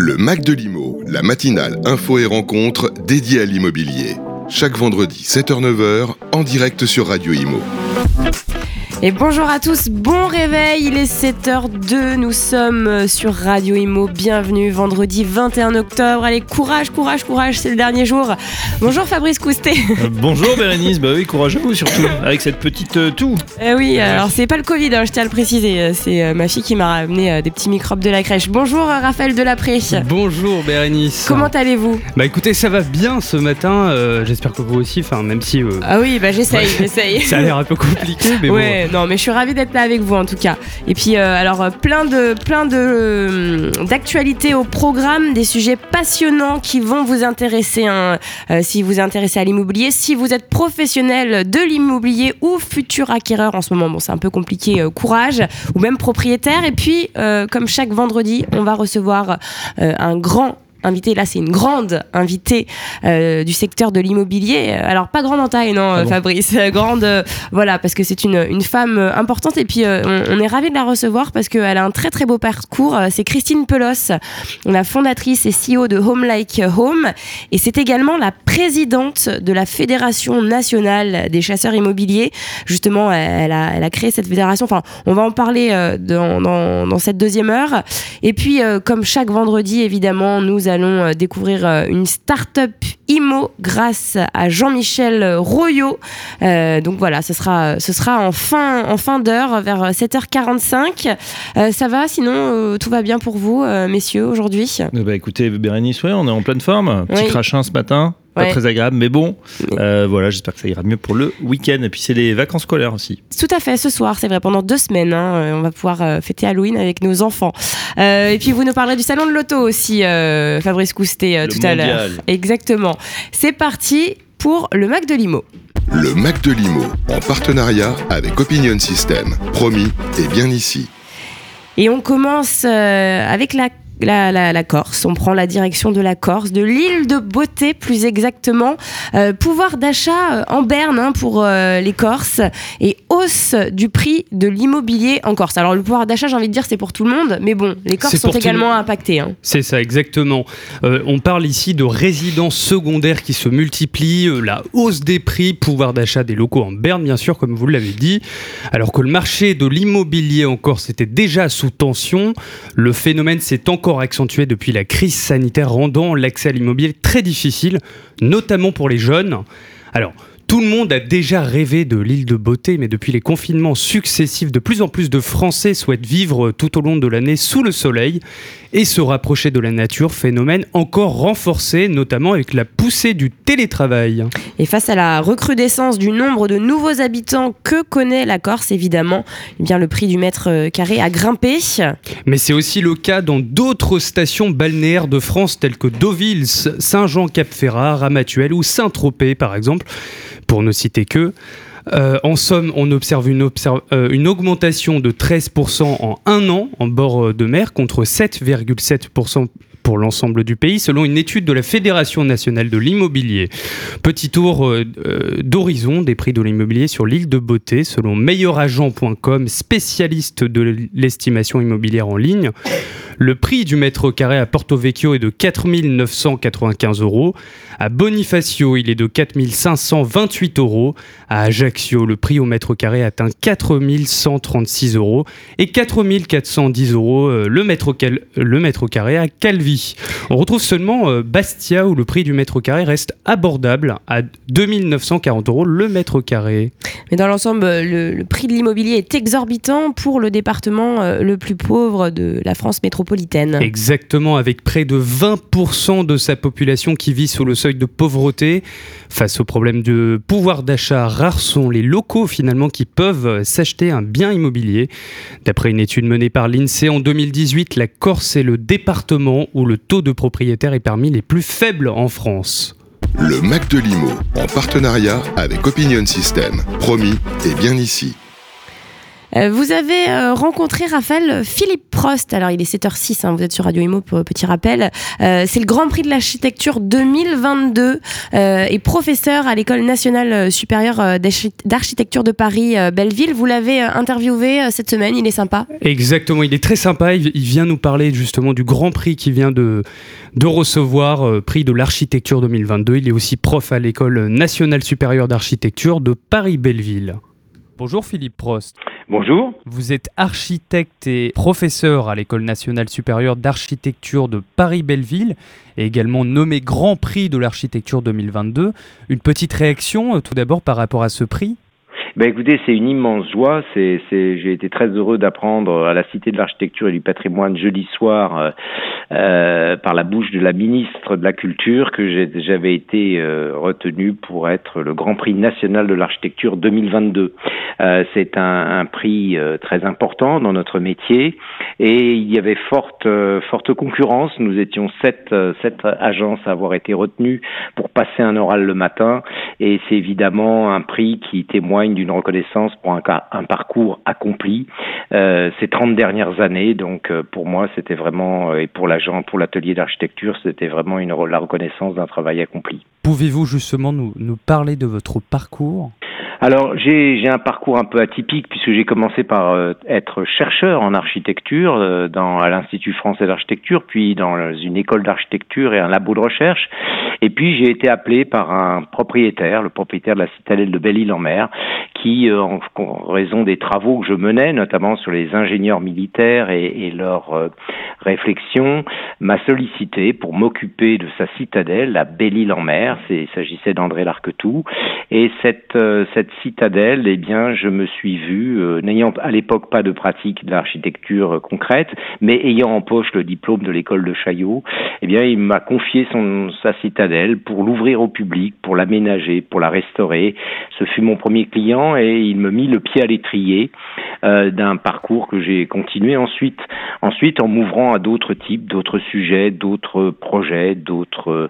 Le Mac de l'Imo, la matinale info et rencontre dédiée à l'immobilier. Chaque vendredi 7h-9h en direct sur Radio Imo. Et bonjour à tous, bon réveil, il est 7h02, nous sommes euh, sur Radio Imo, bienvenue vendredi 21 octobre, allez courage, courage, courage, c'est le dernier jour. Bonjour Fabrice Coustet. Euh, bonjour Bérénice, bah oui, courage à vous surtout, avec cette petite euh, toux. Eh oui, alors c'est pas le Covid, hein, je tiens à le préciser, c'est ma fille qui m'a ramené des petits microbes de la crèche. Bonjour Raphaël Delapré. Bonjour Bérénice. Comment allez-vous? Bah écoutez, ça va bien ce matin, j'espère que vous aussi, enfin même si... ah oui, bah j'essaye, j'essaye. ça a l'air un peu compliqué, mais ouais, non, mais je suis ravie d'être là avec vous en tout cas. Et puis, euh, alors, euh, plein de, plein de euh, d'actualités au programme, des sujets passionnants qui vont vous intéresser hein, si vous intéressez à l'immobilier, si vous êtes professionnel de l'immobilier ou futur acquéreur en ce moment. Bon, c'est un peu compliqué, courage, ou même propriétaire. Et puis, comme chaque vendredi, on va recevoir un grand invité, là c'est une grande invitée euh, du secteur de l'immobilier. Alors pas grande en taille, non ah Fabrice, grande, euh, voilà, parce que c'est une, une, femme euh, importante et puis on, est ravis de la recevoir parce qu'elle a un très très beau parcours. C'est Christine Pelos, la fondatrice et CEO de Home Like Home et c'est également la présidente de la Fédération nationale des chasseurs immobiliers. Justement, elle a, elle a créé cette fédération, enfin on va en parler dans, dans, dans, cette deuxième heure. Et puis comme chaque vendredi, évidemment, nous allons euh, découvrir euh, une start-up IMO grâce à Jean-Michel Royot. Euh, donc voilà, ce sera, ce sera en fin, en fin d'heure, vers 7h45. ça va, sinon tout va bien pour vous, messieurs, aujourd'hui? Bah Écoutez, Bérénice, ouais, on est en pleine forme. Petit crachin ce matin pas très agréable, mais bon, euh, voilà, j'espère que ça ira mieux pour le week-end. Et puis c'est les vacances scolaires aussi. Tout à fait, ce soir, c'est vrai, pendant deux semaines, hein, euh, on va pouvoir euh, fêter Halloween avec nos enfants. et puis vous nous parlerez du salon de l'auto aussi, Fabrice Coustet, tout à l'heure. Exactement. C'est parti pour le Mac de Limo. Le Mac de Limo, en partenariat avec Opinion System. Promis, et bien ici. Et on commence avec la la, Corse. On prend la direction de la Corse, de l'île de Beauté plus exactement. Euh, pouvoir d'achat euh, en berne hein, pour euh, les Corses et hausse du prix de l'immobilier en Corse. Alors le pouvoir d'achat, j'ai envie de dire, c'est pour tout le monde, mais bon, les Corses sont également impactés. Hein. C'est ça, exactement. on parle ici de résidences secondaires qui se multiplient, la hausse des prix, pouvoir d'achat des locaux en berne, bien sûr, comme vous l'avez dit. Alors que le marché de l'immobilier en Corse était déjà sous tension, le phénomène s'est encore accentué depuis la crise sanitaire, rendant l'accès à l'immobilier très difficile, notamment pour les jeunes. Alors, tout le monde a déjà rêvé de l'île de beauté, mais depuis les confinements successifs, de plus en plus de Français souhaitent vivre tout au long de l'année sous le soleil et se rapprocher de la nature, phénomène encore renforcé, notamment avec la poussée du télétravail. Et face à la recrudescence du nombre de nouveaux habitants que connaît la Corse, évidemment, eh bien le prix du mètre carré a grimpé. Mais c'est aussi le cas dans d'autres stations balnéaires de France telles que Deauville, Saint-Jean-Cap-Ferrat, Ramatuelle ou Saint-Tropez par exemple pour ne citer que. Euh, en somme, on observe une, euh, augmentation de 13% en un an en bord de mer contre 7,7% pour l'ensemble du pays, selon une étude de la Fédération nationale de l'immobilier. Petit tour euh, d'horizon des prix de l'immobilier sur l'île de Beauté, selon meilleuragent.com, spécialiste de l'estimation immobilière en ligne. Le prix du mètre carré à Porto Vecchio est de 4 995 euros. À Bonifacio, il est de 4 528 euros. À Ajaccio, le prix au mètre carré atteint 4 136 euros. Et 4 410 euros euh, le mètre, le carré à Calvi. On retrouve seulement euh, Bastia où le prix du mètre carré reste abordable à 2 940 euros le mètre carré. Mais dans l'ensemble, le, prix de l'immobilier est exorbitant pour le département euh, le plus pauvre de la France métropolitaine Exactement, avec près de 20% de sa population qui vit sous le seuil de pauvreté. Face au problème de pouvoir d'achat, rares sont les locaux finalement qui peuvent s'acheter un bien immobilier. D'après une étude menée par l'INSEE en 2018, la Corse est le département où le taux de propriétaire est parmi les plus faibles en France. Le Mac de Limo, en partenariat avec Opinion System. Promis, et bien ici. Vous avez rencontré Raphaël Philippe Prost. Alors il est 7h06, hein, vous êtes sur Radio Imo pour petit rappel. C'est le Grand Prix de l'architecture 2022 et professeur à l'École nationale supérieure d'architecture de Paris Belleville. Vous l'avez interviewé cette semaine, il est sympa? Exactement, il est très sympa. Il, vient nous parler justement du Grand Prix qui vient de, de recevoir, prix de l'architecture 2022. Il est aussi prof à l'École nationale supérieure d'architecture de Paris-Belleville. Bonjour Philippe Prost. Bonjour. Vous êtes architecte et professeur à l'École nationale supérieure d'architecture de Paris-Belleville et également nommé Grand Prix de l'architecture 2022. Une petite réaction euh, tout d'abord par rapport à ce prix? Ben écoutez, c'est une immense joie. C'est, j'ai été très heureux d'apprendre à la Cité de l'Architecture et du Patrimoine jeudi soir euh, euh, par la bouche de la ministre de la Culture que j'avais été euh, retenu pour être le Grand Prix national de l'architecture 2022. Euh, c'est un, un, prix euh, très important dans notre métier et il y avait forte forte concurrence. Nous étions sept sept agences à avoir été retenues pour passer un oral le matin et c'est évidemment un prix qui témoigne reconnaissance pour un, un parcours accompli euh, ces 30 dernières années. Donc euh, pour moi, c'était vraiment, euh, et pour l'agent, pour l'atelier d'architecture, c'était vraiment une, la reconnaissance d'un travail accompli. Pouvez-vous justement nous, nous parler de votre parcours? Alors j'ai un parcours un peu atypique puisque j'ai commencé par euh, être chercheur en architecture euh, dans à l'Institut français d'architecture, puis dans une école d'architecture et un labo de recherche. Et puis j'ai été appelé par un propriétaire, le propriétaire de la citadelle de Belle-Île-en-Mer, qui, euh, en, raison des travaux que je menais, notamment sur les ingénieurs militaires et, leurs réflexions, m'a sollicité pour m'occuper de sa citadelle, la Belle-Île-en-Mer. Il s'agissait d'André Larquetou. Et cette, cette citadelle, eh bien, je me suis vu, euh, n'ayant à l'époque pas de pratique d'architecture euh, concrète, mais ayant en poche le diplôme de l'école de Chaillot, eh bien, il m'a confié sa citadelle pour l'ouvrir au public, pour l'aménager, pour la restaurer. Ce fut mon premier client et il me mit le pied à l'étrier euh, d'un parcours que j'ai continué ensuite, ensuite en m'ouvrant à d'autres types, d'autres sujets, d'autres projets, d'autres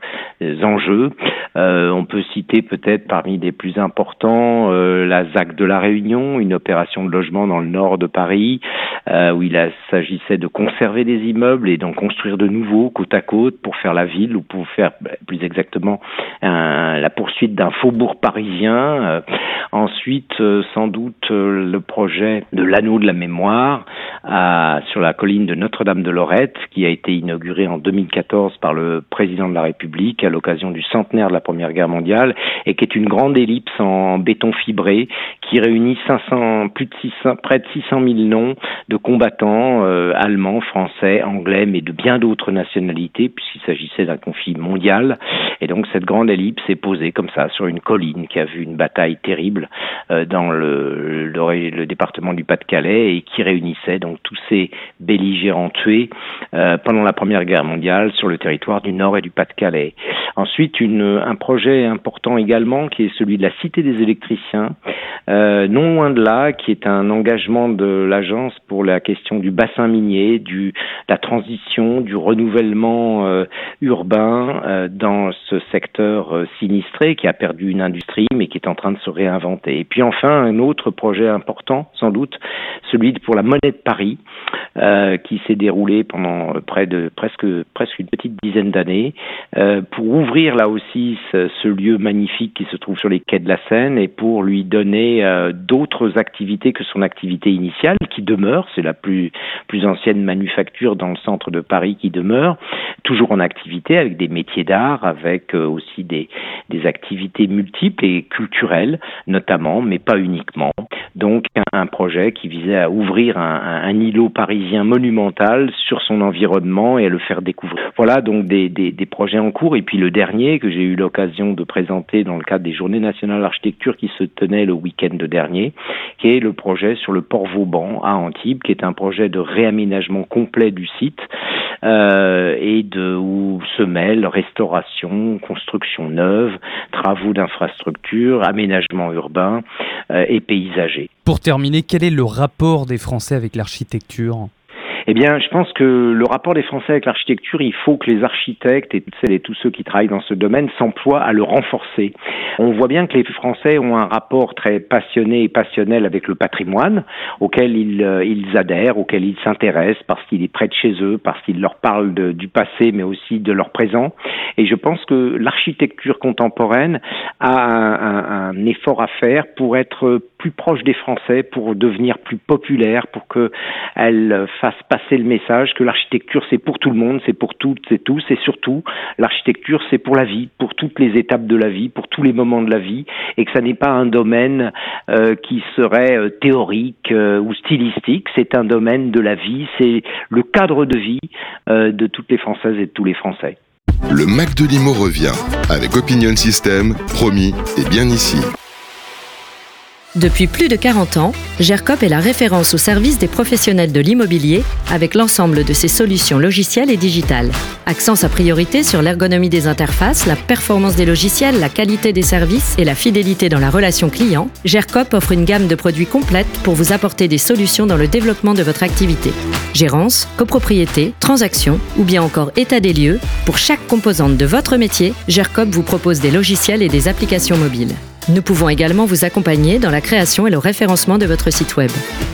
enjeux. on peut citer peut-être parmi les plus importants euh, la ZAC de la Réunion, une opération de logement dans le nord de Paris, euh, où il s'agissait de conserver des immeubles et d'en construire de nouveaux côte à côte pour faire la ville ou pour faire bah, plus exactement la poursuite d'un faubourg parisien. Euh, ensuite, sans doute le projet de l'anneau de la mémoire sur la colline de Notre-Dame de Lorette, qui a été inauguré en 2014 par le président de la République à l'occasion du centenaire de la Première Guerre mondiale et qui est une grande ellipse en béton fibré qui réunit 500, plus de 600, près de 600 000 noms de combattants euh, allemands, français, anglais, mais de bien d'autres nationalités, puisqu'il s'agissait d'un conflit mondial. Et donc cette grande ellipse est posée comme ça sur une colline qui a vu une bataille terrible euh, dans le, département du Pas-de-Calais et qui réunissait donc tous ces belligérants tués euh, pendant la Première Guerre mondiale sur le territoire du Nord et du Pas-de-Calais. Ensuite, un projet important également qui est celui de la Cité des électriciens, euh, non loin de là, qui est un engagement de l'agence pour la question du bassin minier, du la transition, du renouvellement euh, urbain euh, dans ce secteur euh, sinistré qui a perdu une industrie mais qui est en train de se réinventer. Et puis enfin un autre projet important, sans doute, celui pour la monnaie de Paris, qui s'est déroulé pendant de presque une petite dizaine d'années, pour ouvrir là aussi ce, lieu magnifique qui se trouve sur les quais de la Seine et pour lui donner d'autres activités que son activité initiale qui demeure, c'est la plus ancienne manufacture dans le centre de Paris qui demeure, toujours en activité avec des métiers d'art, avec euh, aussi des, des activités multiples et culturelles notamment, mais pas uniquement. Donc un, projet qui visait à ouvrir un, îlot parisien monumental sur son environnement et à le faire découvrir. Voilà donc des, des, des projets en cours. Et puis le dernier que j'ai eu l'occasion de présenter dans le cadre des Journées nationales d'architecture qui se tenaient le week-end dernier, qui est le projet sur le port Vauban à Antibes, qui est un projet de réaménagement complet du site euh, et de où se mêlent restauration, construction neuve, travaux d'infrastructure, aménagement urbain et paysager. Pour terminer, quel est le rapport des Français avec l'architecture? Eh bien, je pense que le rapport des Français avec l'architecture, il faut que les architectes et celles et tous ceux qui travaillent dans ce domaine s'emploient à le renforcer. On voit bien que les Français ont un rapport très passionné et passionnel avec le patrimoine, auquel ils, euh, adhèrent, auquel ils s'intéressent parce qu'il est près de chez eux, parce qu'il leur parle du passé, mais aussi de leur présent. Et je pense que l'architecture contemporaine a un effort à faire pour être plus proche des Français, pour devenir plus populaire, pour qu'elle fasse passer le message que l'architecture c'est pour tout le monde, c'est pour toutes et tous, et surtout l'architecture c'est pour la vie, pour toutes les étapes de la vie, pour tous les moments de la vie, et que ça n'est pas un domaine euh, qui serait euh, théorique euh, ou stylistique, c'est un domaine de la vie, c'est le cadre de vie de toutes les Françaises et de tous les Français. Le Mac de Limo revient avec Opinion System, promis et bien ici. Depuis plus de 40 ans, GERCOP est la référence au service des professionnels de l'immobilier avec l'ensemble de ses solutions logicielles et digitales. Accent sa priorité sur l'ergonomie des interfaces, la performance des logiciels, la qualité des services et la fidélité dans la relation client, GERCOP offre une gamme de produits complète pour vous apporter des solutions dans le développement de votre activité. Gérance, copropriété, transaction ou bien encore état des lieux, pour chaque composante de votre métier, GERCOP vous propose des logiciels et des applications mobiles. Nous pouvons également vous accompagner dans la création et le référencement de votre site web.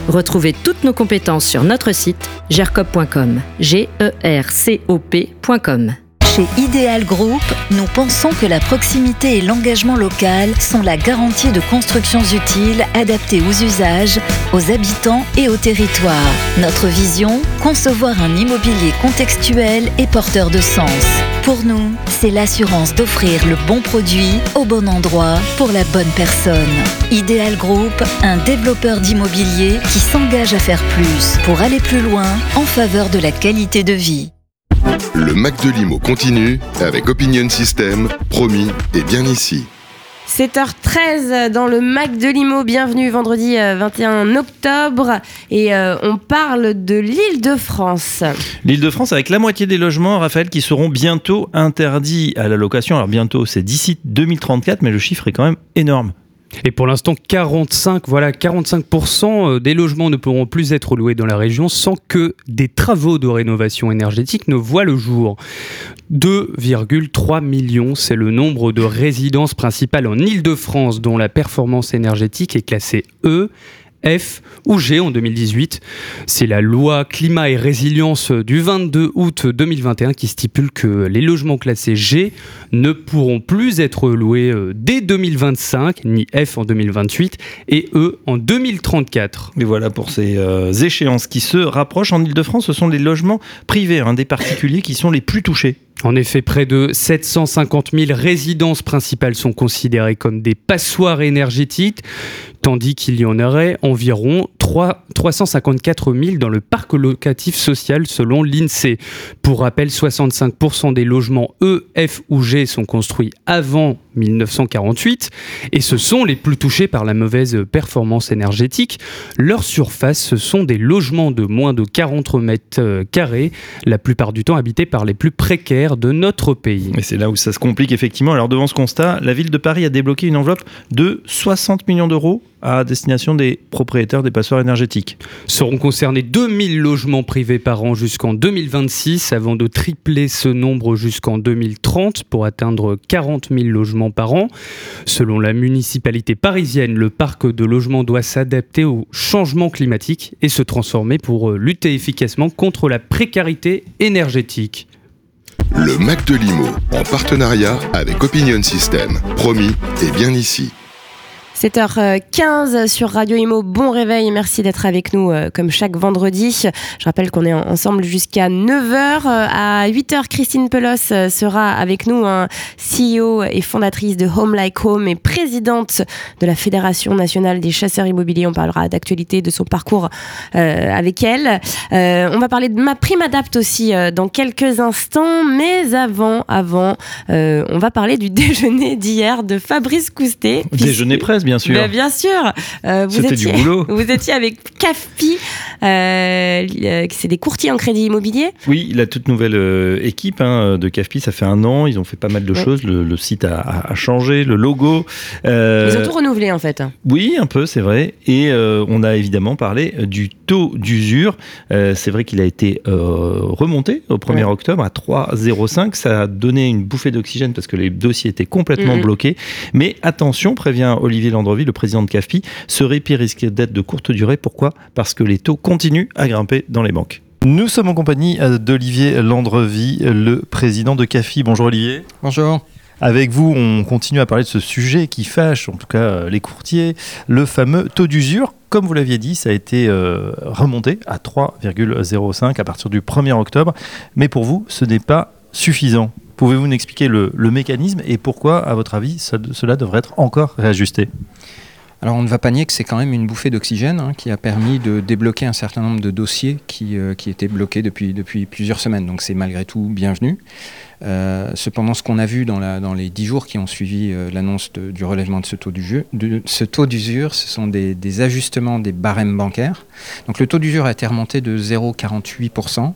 Retrouvez toutes nos compétences sur notre site gercop.com. G E R C O P.com. Chez Ideal Group, nous pensons que la proximité et l'engagement local sont la garantie de constructions utiles adaptées aux usages, aux habitants et au territoire. Notre vision, concevoir un immobilier contextuel et porteur de sens. Pour nous, c'est l'assurance d'offrir le bon produit au bon endroit pour la bonne personne. Ideal Group, un développeur d'immobilier qui s'engage à faire plus pour aller plus loin en faveur de la qualité de vie. Le Mac de Limo continue avec Opinion System, promis et bien ici. 7h13 dans le Mac de Limo, bienvenue vendredi 21 octobre et euh, on parle de l'île de France. L'île de France avec la moitié des logements, Raphaël, qui seront bientôt interdits à la location. Alors bientôt, c'est d'ici 2034, mais le chiffre est quand même énorme. Et pour l'instant, 45, voilà, 45% des logements ne pourront plus être loués dans la région sans que des travaux de rénovation énergétique ne voient le jour. 2,3 millions, c'est le nombre de résidences principales en Île-de-France dont la performance énergétique est classée E. F ou G en 2018. C'est la loi climat et résilience du 22 août 2021 qui stipule que les logements classés G ne pourront plus être loués dès 2025, ni F en 2028 et E en 2034. Mais voilà pour ces euh, échéances qui se rapprochent en Ile-de-France, ce sont les logements privés, hein, des particuliers qui sont les plus touchés. En effet, près de 750 000 résidences principales sont considérées comme des passoires énergétiques, tandis qu'il y en aurait environ 3, 354 000 dans le parc locatif social selon l'INSEE. Pour rappel, 65% des logements E, F ou G sont construits avant 1948 et ce sont les plus touchés par la mauvaise performance énergétique. Leur surface, ce sont des logements de moins de 40 mètres carrés, la plupart du temps habités par les plus précaires de notre pays. Et c'est là où ça se complique effectivement. Alors devant ce constat, la ville de Paris a débloqué une enveloppe de 60 millions d'euros à destination des propriétaires des passoires énergétiques. Seront concernés 2000 logements privés par an jusqu'en 2026 avant de tripler ce nombre jusqu'en 2030 pour atteindre 40 000 logements par an. Selon la municipalité parisienne, le parc de logements doit s'adapter au changement climatique et se transformer pour lutter efficacement contre la précarité énergétique. Le Mac de Limo, en partenariat avec Opinion System. Promis et bien ici. 7h15 sur Radio Imo. Bon réveil, merci d'être avec nous euh, comme chaque vendredi. Je rappelle qu'on est ensemble jusqu'à 9h. À 8h, Christine Pelos euh, sera avec nous, un CEO et fondatrice de Home Like Home et présidente de la Fédération nationale des chasseurs immobiliers. On parlera d'actualité, de son parcours euh, avec elle. Euh, on va parler de ma prime adapt aussi euh, dans quelques instants, mais avant, avant, on va parler du déjeuner d'hier de Fabrice Coustet. Déjeuner presse bien sûr. Ben, bien sûr. Euh, vous C'était du boulot. Vous étiez avec CAFPI, euh, c'est des courtiers en crédit immobilier Oui, la toute nouvelle euh, équipe hein, de CAFPI, ça fait un an, ils ont fait pas mal de choses, le, site a, changé, le logo. Euh, ils ont tout renouvelé en fait. Oui, un peu, c'est vrai. Et on a évidemment parlé du taux d'usure. c'est vrai qu'il a été remonté au 1er octobre à 3,05. Ça a donné une bouffée d'oxygène parce que les dossiers étaient complètement bloqués. Mais attention, prévient Olivier Landrevi, le président de CAFPI, ce répit risque d'être de courte durée. Pourquoi? Parce que les taux continuent à grimper dans les banques. Nous sommes en compagnie euh, d'Olivier Landrevi, le président de CAFI. Bonjour Olivier. Bonjour. Avec vous, on continue à parler de ce sujet qui fâche, en tout cas euh, les courtiers, le fameux taux d'usure. Comme vous l'aviez dit, ça a été euh, remonté à 3,05 à partir du 1er octobre. Mais pour vous, ce n'est pas suffisant. Pouvez-vous nous expliquer le, mécanisme et pourquoi, à votre avis, cela devrait être encore réajusté? Alors on ne va pas nier que c'est quand même une bouffée d'oxygène hein, qui a permis de débloquer un certain nombre de dossiers qui, euh, qui étaient bloqués depuis, depuis plusieurs semaines. Donc c'est malgré tout bienvenu. Euh, cependant, ce qu'on a vu dans, les dix jours qui ont suivi euh, l'annonce du relèvement de ce taux d'usure, ce sont des, ajustements des barèmes bancaires. Donc le taux d'usure a été remonté de 0,48%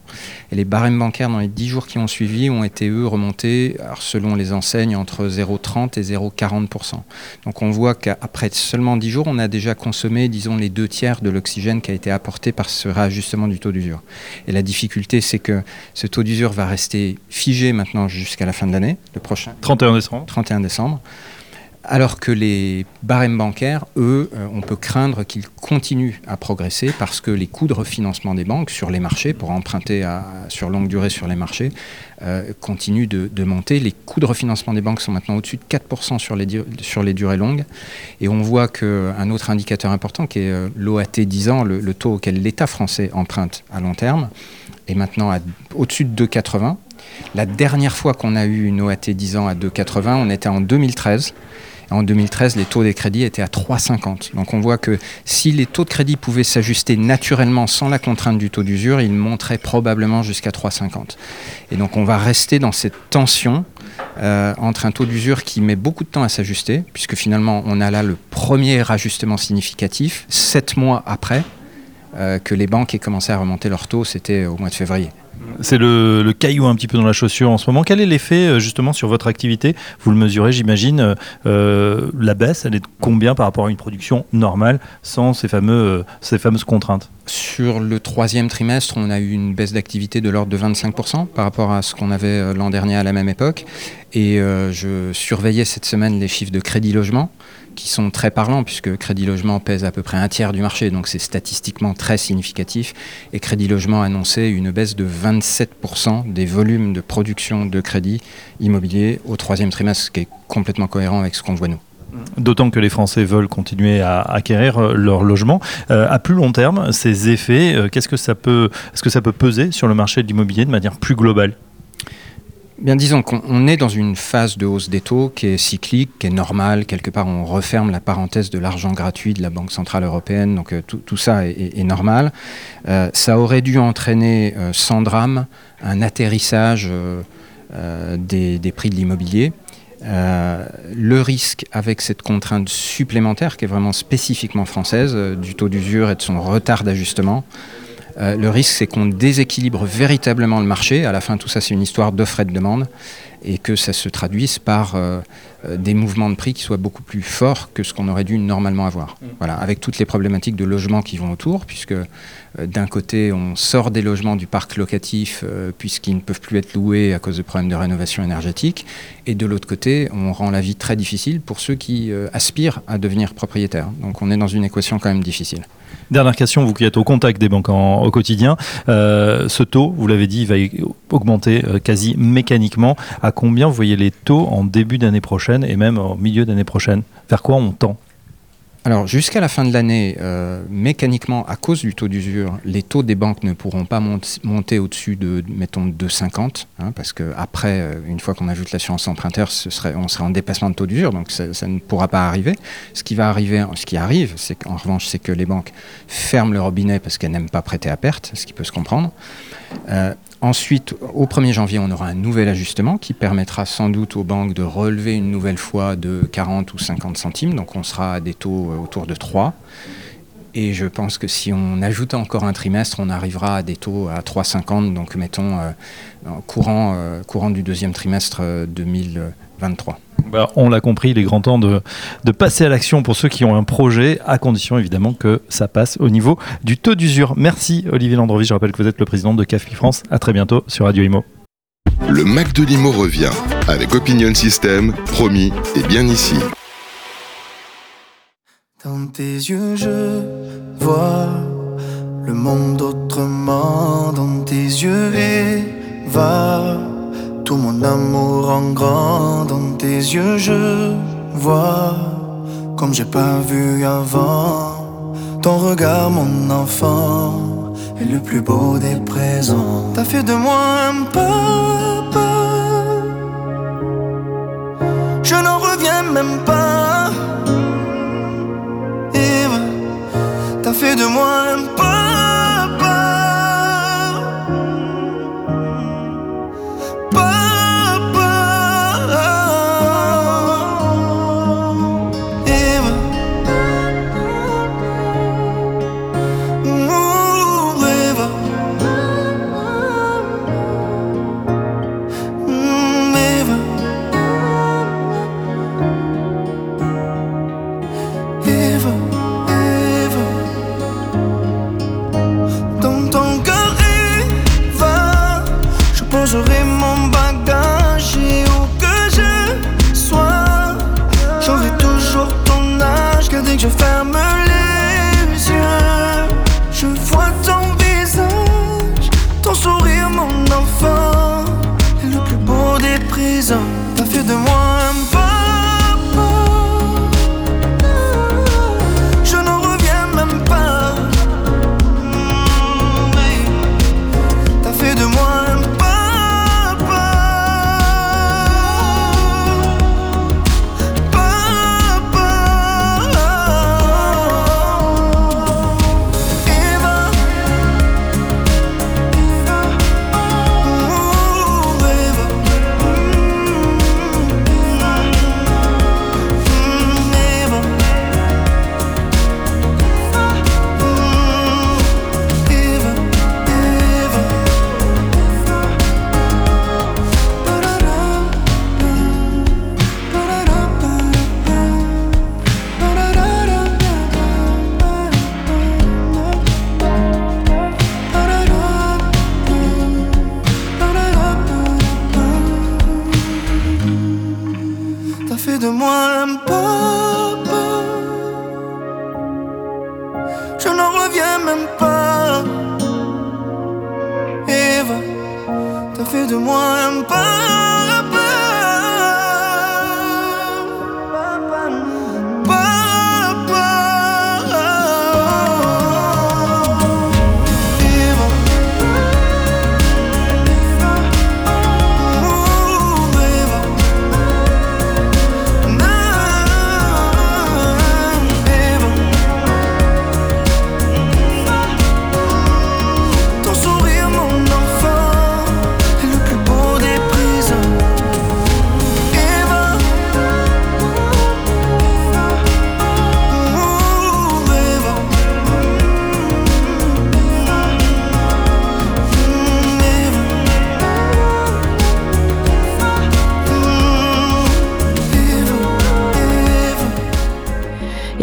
et les barèmes bancaires dans les dix jours qui ont suivi ont été eux remontés, selon les enseignes, entre 0,30 et 0,40%. Donc on voit qu'après seulement dix jours, on a déjà consommé, disons, les deux tiers de l'oxygène qui a été apporté par ce réajustement du taux d'usure. Et la difficulté, c'est que ce taux d'usure va rester figé maintenant jusqu'à la fin de l'année, le prochain. 31 décembre. 31 décembre. Alors que les barèmes bancaires, eux, euh, on peut craindre qu'ils continuent à progresser parce que les coûts de refinancement des banques sur les marchés, pour emprunter à, sur longue durée sur les marchés, euh, continuent de, monter. Les coûts de refinancement des banques sont maintenant au-dessus de 4% sur les, sur les durées longues. Et on voit qu'un autre indicateur important, qui est euh, l'OAT 10 ans, le, le taux auquel l'État français emprunte à long terme, est maintenant au-dessus de 2,80 la dernière fois qu'on a eu une OAT 10 ans à 2,80, on était en 2013. En 2013, les taux des crédits étaient à 3,50. Donc on voit que si les taux de crédit pouvaient s'ajuster naturellement sans la contrainte du taux d'usure, ils monteraient probablement jusqu'à 3,50. Et donc on va rester dans cette tension euh, entre un taux d'usure qui met beaucoup de temps à s'ajuster, puisque finalement on a là le premier ajustement significatif, sept mois après euh, que les banques aient commencé à remonter leurs taux, c'était au mois de février. C'est le, caillou un petit peu dans la chaussure en ce moment. Quel est l'effet euh, justement sur votre activité? Vous le mesurez, j'imagine. Euh, euh, la baisse, elle est de combien par rapport à une production normale sans ces, ces fameuses contraintes? Sur le troisième trimestre, on a eu une baisse d'activité de l'ordre de 25% par rapport à ce qu'on avait l'an dernier à la même époque. Et je surveillais cette semaine les chiffres de crédit logement qui sont très parlants, puisque Crédit Logement pèse à peu près un tiers du marché, donc c'est statistiquement très significatif. Et Crédit Logement a annoncé une baisse de 27% des volumes de production de crédit immobilier au troisième trimestre, ce qui est complètement cohérent avec ce qu'on voit nous. D'autant que les Français veulent continuer à acquérir euh, leur logement. Euh, à plus long terme, ces effets, euh, qu'est-ce que ça peut, est-ce que ça peut peser sur le marché de l'immobilier de manière plus globale? Bien, disons qu'on est dans une phase de hausse des taux qui est cyclique, qui est normale. Quelque part, on referme la parenthèse de l'argent gratuit de la Banque Centrale Européenne. Donc, euh, tout, ça est, normal. Euh, ça aurait dû entraîner, euh, sans drame, un atterrissage des, des, prix de l'immobilier. le risque avec cette contrainte supplémentaire, qui est vraiment spécifiquement française, du taux d'usure et de son retard d'ajustement, euh, le risque, c'est qu'on déséquilibre véritablement le marché. À la fin, tout ça, c'est une histoire d'offre et de demande et que ça se traduise par euh, euh, des mouvements de prix qui soient beaucoup plus forts que ce qu'on aurait dû normalement avoir. Mm. Voilà, avec toutes les problématiques de logement qui vont autour, puisque d'un côté, on sort des logements du parc locatif puisqu'ils ne peuvent plus être loués à cause de problèmes de rénovation énergétique, et de l'autre côté, on rend la vie très difficile pour ceux qui aspirent à devenir propriétaires. Donc on est dans une équation quand même difficile. Dernière question, vous qui êtes au contact des banques au quotidien, euh, ce taux, vous l'avez dit, va augmenter euh, quasi mécaniquement. À combien vous voyez les taux en début d'année prochaine et même au milieu d'année prochaine? Vers quoi on tend? Alors jusqu'à la fin de l'année, euh, mécaniquement, à cause du taux d'usure, les taux des banques ne pourront pas monter au-dessus de, mettons, 2,50, hein, parce qu'après, euh, une fois qu'on ajoute l'assurance emprunteur, on serait en dépassement de taux d'usure, donc ça, ne pourra pas arriver. Ce qui va arriver, ce qui arrive, c'est qu'en revanche, c'est que les banques ferment le robinet parce qu'elles n'aiment pas prêter à perte, ce qui peut se comprendre. Euh, Ensuite, au 1er janvier, on aura un nouvel ajustement qui permettra sans doute aux banques de relever une nouvelle fois de 40 ou 50 centimes. Donc on sera à des taux euh, autour de 3. Et je pense que si on ajoute encore un trimestre, on arrivera à des taux à 3,50, donc mettons euh, euh, courant du deuxième trimestre 2023. Bah, on l'a compris, il est grand temps de, de passer à l'action pour ceux qui ont un projet, à condition évidemment que ça passe au niveau du taux d'usure. Merci Olivier Landrovi, je rappelle que vous êtes le président de CAFI France. À très bientôt sur Radio Imo. Le Mac de Limo revient avec Opinion System, promis et bien ici. Dans tes yeux, je vois le monde autrement. Dans tes yeux, va tout mon amour en grand. Dans tes yeux, je vois comme j'ai pas vu avant. Ton regard, mon enfant, est le plus beau des présents. T'as fait de moi un papa.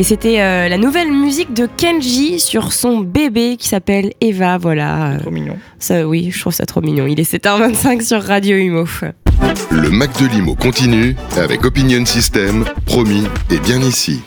C'était euh, la nouvelle musique de Kenji sur son bébé qui s'appelle Eva. Voilà. Trop mignon. Ça, oui, je trouve ça trop mignon. Il est 7h25 sur Radio Humo. Le Mac de Limo continue avec Opinion System, promis et bien ici.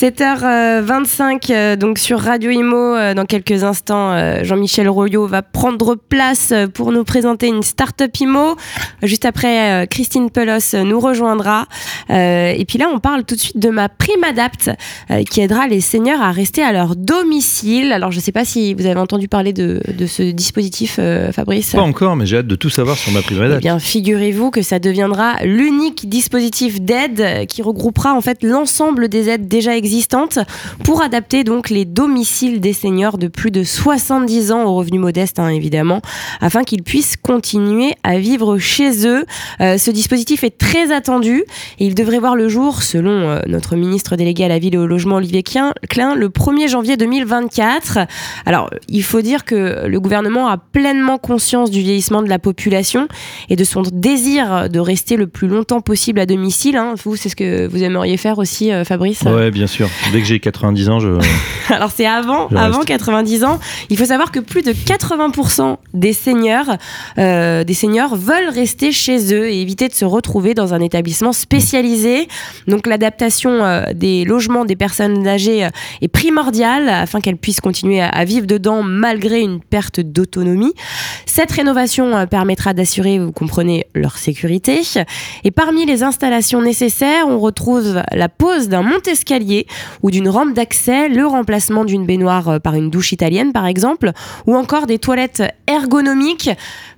7h25 euh, donc sur Radio Imo euh, dans quelques instants euh, Jean-Michel Royot va prendre place euh, pour nous présenter une start-up Imo. Juste après euh, Christine Pelos euh, nous rejoindra. Euh, et puis là on parle tout de suite de ma prime adapt euh, qui aidera les seniors à rester à leur domicile. Alors je sais pas si vous avez entendu parler de, de ce dispositif euh, Fabrice. Pas encore, mais j'ai hâte de tout savoir sur ma prime eh adapt. bien, figurez-vous que ça deviendra l'unique dispositif d'aide qui regroupera en fait l'ensemble des aides déjà existantes pour adapter donc les domiciles des seniors de plus de 70 ans aux revenus modestes, hein, évidemment, afin qu'ils puissent continuer à vivre chez eux. Euh, ce dispositif est très attendu et il devrait voir le jour, selon euh, notre ministre délégué à la ville et au logement Olivier Klein, le 1er janvier 2024. Alors, il faut dire que le gouvernement a pleinement conscience du vieillissement de la population et de son désir de rester le plus longtemps possible à domicile. hein. Vous, c'est ce que vous aimeriez faire aussi, euh, Fabrice? Ouais, bien sûr. Dès que j'ai 90 ans, je. Alors c'est avant, avant reste. 90 ans. Il faut savoir que plus de 80% des seniors, euh, des seniors veulent rester chez eux et éviter de se retrouver dans un établissement spécialisé. Donc l'adaptation euh, des logements des personnes âgées euh, est primordiale afin qu'elles puissent continuer à, à vivre dedans malgré une perte d'autonomie. Cette rénovation permettra d'assurer, vous comprenez, leur sécurité. Et parmi les installations nécessaires, on retrouve la pose d'un monte-escalier ou d'une rampe d'accès, le remplacement d'une baignoire euh, par une douche italienne par exemple, ou encore des toilettes ergonomiques.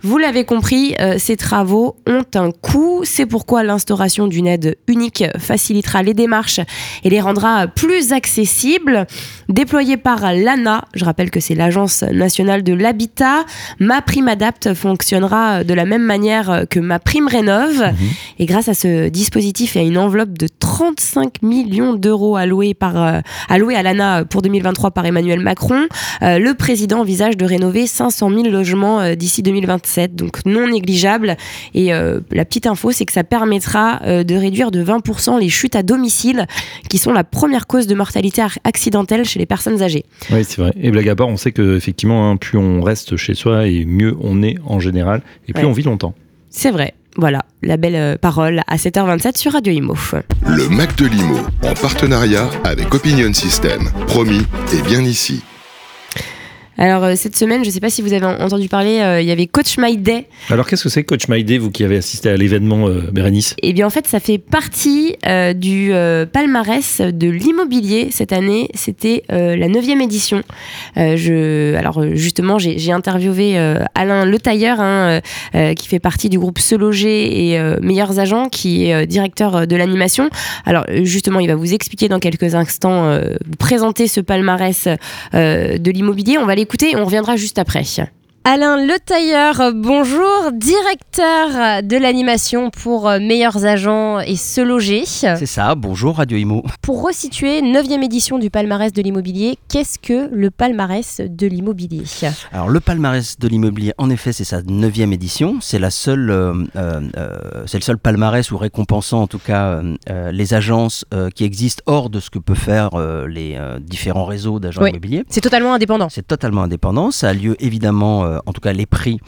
Vous l'avez compris, euh, ces travaux ont un coût. C'est pourquoi l'instauration d'une aide unique facilitera les démarches et les rendra plus accessibles. Déployée par l'ANA, je rappelle que c'est l'Agence nationale de l'habitat, Ma Prime Adapt fonctionnera de la même manière que Ma Prime Rénov. Mmh. Et grâce à ce dispositif et à une enveloppe de 35 millions d'euros alloués, par, euh, à l'ANA pour 2023 par Emmanuel Macron, euh, le président envisage de rénover 500 000 logements d'ici 2025 donc non négligeable. Et euh, la petite info, c'est que ça permettra euh, de réduire de 20% les chutes à domicile, qui sont la première cause de mortalité accidentelle chez les personnes âgées. Oui, c'est vrai. Et blague à part, on sait que effectivement, hein, plus on reste chez soi et mieux on est en général, et plus on vit longtemps. C'est vrai. Voilà, la belle euh, parole à 7h27 sur Radio Imo. Le Mac de Limo, en partenariat avec Opinion System. Promis, et bien ici. Alors euh, cette semaine, je ne sais pas si vous avez en- entendu parler, euh, il y avait Coach My Day. Alors, qu'est-ce que c'est Coach My Day, vous qui avez assisté à l'événement, euh, Bérénice? Et bien en fait, ça fait partie du palmarès de l'immobilier cette année. C'était la neuvième édition. Je, alors justement, j'ai interviewé Alain Le Tailleur, hein, qui fait partie du groupe Se Loger et Meilleurs Agents, qui est directeur de l'animation. Alors justement, il va vous expliquer dans quelques instants, vous présenter ce palmarès de l'immobilier. On va l'écouter et on reviendra juste après. Alain Le Tailleur, bonjour, directeur de l'animation pour euh, Meilleurs Agents et Se Loger. C'est ça, bonjour Radio Imo. Pour resituer, 9e édition du palmarès de l'immobilier, qu'est-ce que le palmarès de l'immobilier? Alors le palmarès de l'immobilier, en effet, c'est sa neuvième édition. C'est la seule, euh, euh, c'est le seul palmarès ou récompensant en tout cas euh, les agences qui existent hors de ce que peuvent faire les différents réseaux d'agents Oui. immobiliers. C'est totalement indépendant. C'est totalement indépendant. Ça a lieu évidemment, en tout cas les prix.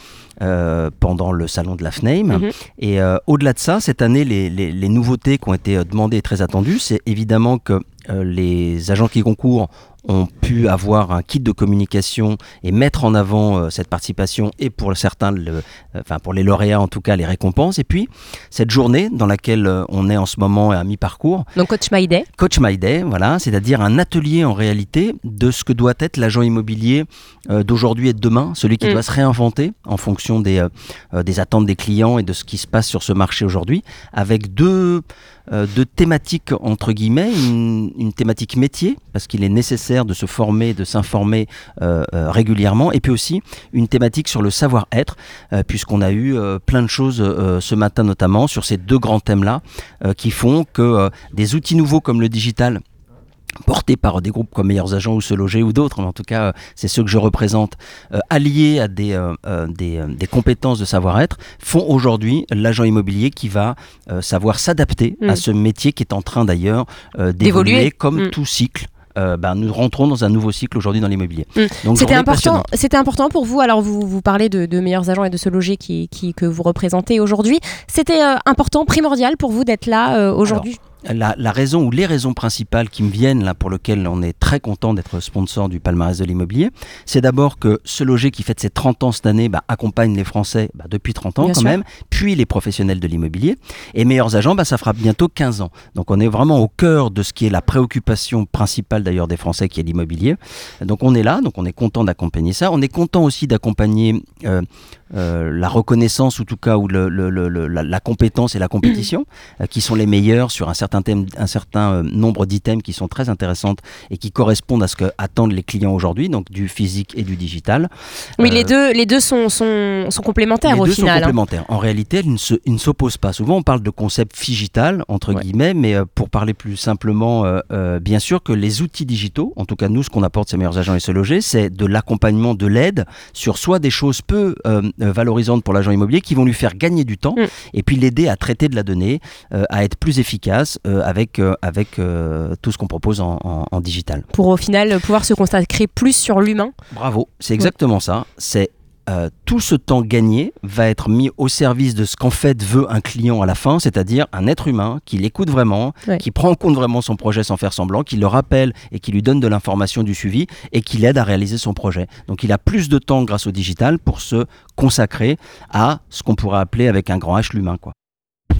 euh, pendant le salon de la FNAIM. Mhm. Et euh, au-delà de ça, cette année, les, les- les nouveautés qui ont été euh, demandées et très attendues, c'est évidemment que euh, les agents qui concourent ont pu avoir un kit de communication et mettre en avant euh, cette participation et pour certains, le- euh, enfin pour les lauréats en tout cas, les récompenses. Et puis cette journée dans laquelle euh, on est en ce moment à mi-parcours, Donc Coach My Day. Coach My Day, voilà, c'est-à-dire un atelier en réalité de ce que doit être l'agent immobilier d'aujourd'hui et de demain, celui qui Mm. doit se réinventer en fonction des, des attentes des clients et de ce qui se passe sur ce marché aujourd'hui, avec deux, deux thématiques entre guillemets, une, une thématique métier, parce qu'il est nécessaire de se former, de s'informer euh, euh, régulièrement, et puis aussi une thématique sur le savoir-être, euh, puisqu'on a eu plein de choses ce matin notamment sur ces deux grands thèmes-là, qui font que des outils nouveaux comme le digital portés par des groupes comme Meilleurs Agents ou Se Loger ou d'autres, mais en tout cas, c'est ceux que je représente, alliés à des, euh, des, des compétences de savoir-être, font aujourd'hui l'agent immobilier qui va euh, savoir s'adapter Mm. à ce métier qui est en train d'ailleurs euh, D'évoluer. d'évoluer comme Mm. tout cycle. Euh, ben, nous rentrons dans un nouveau cycle aujourd'hui dans l'immobilier. Mm. C'était important, c'était important pour vous. Alors, vous, vous parlez de, de meilleurs agents et de se loger qui, qui- que vous représentez aujourd'hui. C'était euh, important, primordial pour vous d'être là euh, aujourd'hui? La, la raison ou les raisons principales qui me viennent là pour lesquelles on est très content d'être sponsor du palmarès de l'immobilier, c'est d'abord que ce loger qui fête ses 30 ans cette année bah, accompagne les Français bah, depuis 30 ans Bien quand sûr. même, puis les professionnels de l'immobilier. Et meilleurs agents, bah, ça fera bientôt 15 ans. Donc on est vraiment au cœur de ce qui est la préoccupation principale d'ailleurs des Français qui est l'immobilier. Donc on est là, donc on est content d'accompagner ça. On est content aussi d'accompagner euh, euh, la reconnaissance, ou en tout cas, ou le, le- le- la, la compétence et la compétition, euh, qui sont les meilleurs sur un certain, thème, un certain euh, nombre d'items qui sont très intéressantes et qui correspondent à ce que attendent les clients aujourd'hui, donc du physique et du digital. Oui, Euh, les deux, les deux sont, sont, sont complémentaires les au deux final. sont hein. complémentaires. En réalité, ils ne se- ils ne s'opposent pas. Souvent, on parle de concept figital, entre guillemets, mais euh, pour parler plus simplement, euh, euh, bien sûr que les outils digitaux, en tout cas nous, ce qu'on apporte ces meilleurs agents et se loger, c'est de l'accompagnement, de l'aide sur soit des choses peu euh, valorisantes pour l'agent immobilier qui vont lui faire gagner du temps, et puis l'aider à traiter de la donnée, euh, à être plus efficace euh, avec, euh, avec euh, tout ce qu'on propose en- en- en digital. Pour au final pouvoir se consacrer plus sur l'humain. Bravo, c'est exactement ça. C'est euh, tout ce temps gagné va être mis au service de ce qu'en fait veut un client à la fin, c'est-à-dire un être humain qui l'écoute vraiment, Ouais. qui prend en compte vraiment son projet sans faire semblant, qui le rappelle et qui lui donne de l'information du suivi et qui l'aide à réaliser son projet. Donc il a plus de temps grâce au digital pour se consacrer à ce qu'on pourrait appeler avec un grand H l'humain. quoi.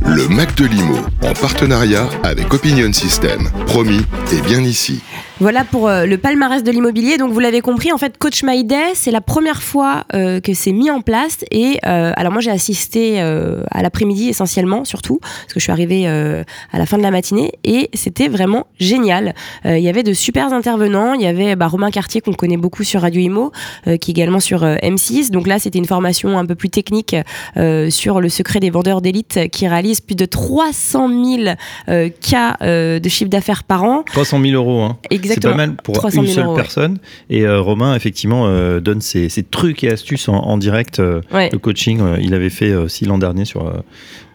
Le Mac de Limo, en partenariat avec Opinion System. Promis, et bien ici. Voilà pour euh, le palmarès de l'immobilier. Donc vous l'avez compris, en fait, Coach My Day, c'est la première fois euh, que c'est mis en place. Et euh, alors moi, j'ai assisté à l'après-midi essentiellement, surtout, parce que je suis arrivée à la fin de la matinée. Et c'était vraiment génial. Il y avait de super intervenants. Il y avait bah, Romain Cartier, qu'on connaît beaucoup sur Radio Imo, qui est également sur euh, M6. Donc là, c'était une formation un peu plus technique sur le secret des vendeurs d'élite qui réalisent plus de 300 000 euh, cas de chiffre d'affaires par an. 300 000 euros. Hein. Exactement. pas mal pour 300 une 000 seule euros, ouais. personne. Et euh, Romain, effectivement, euh, donne ses, ses trucs et astuces en, en direct. Ouais. Le coaching, euh, il avait fait aussi l'an dernier sur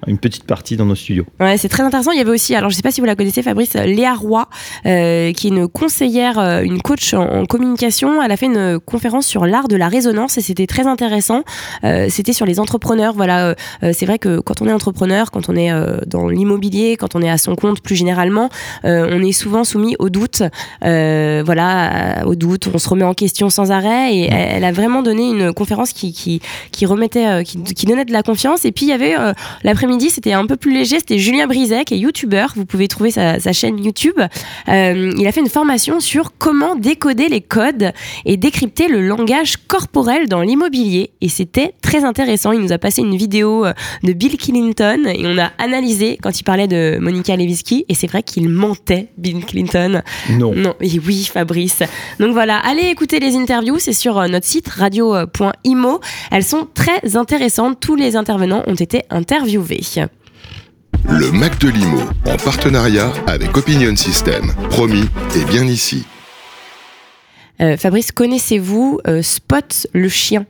une petite partie dans nos studios. Ouais, c'est très intéressant. Il y avait aussi, alors je sais pas si vous la connaissez, Fabrice, Léa Roy, euh, qui est une conseillère, euh, une coach en, en communication. Elle a fait une conférence sur l'art de la résonance et c'était très intéressant. Euh, c'était sur les entrepreneurs. Voilà, euh, c'est vrai que quand on est entrepreneur, quand on est dans l'immobilier, quand on est à son compte plus généralement, on est souvent soumis au doute. Voilà, au doute, on se remet en question sans arrêt. Et elle, elle a vraiment donné une conférence qui, qui, qui remettait, qui, qui donnait de la confiance. Et puis il y avait euh, l'après-midi, c'était un peu plus léger. C'était Julien Brizet, qui est youtubeur. Vous pouvez trouver sa, sa chaîne YouTube. Euh, il a fait une formation sur comment décoder les codes et décrypter le langage corporel dans l'immobilier. Et c'était très intéressant. Il nous a passé une vidéo euh, de Bill Clinton et on a analysé quand il parlait de Monica Lewinsky. Et c'est vrai qu'il mentait, Bill Clinton. Non. Non, et oui, Fabrice. Donc voilà, allez écouter les interviews, c'est sur euh, notre site radio.imo. Elles sont très intéressantes, tous les intervenants ont été interviewés. Le Mac de Limo, en partenariat avec Opinion System. Promis, et bien ici. Euh, Fabrice, connaissez-vous euh, Spot le chien?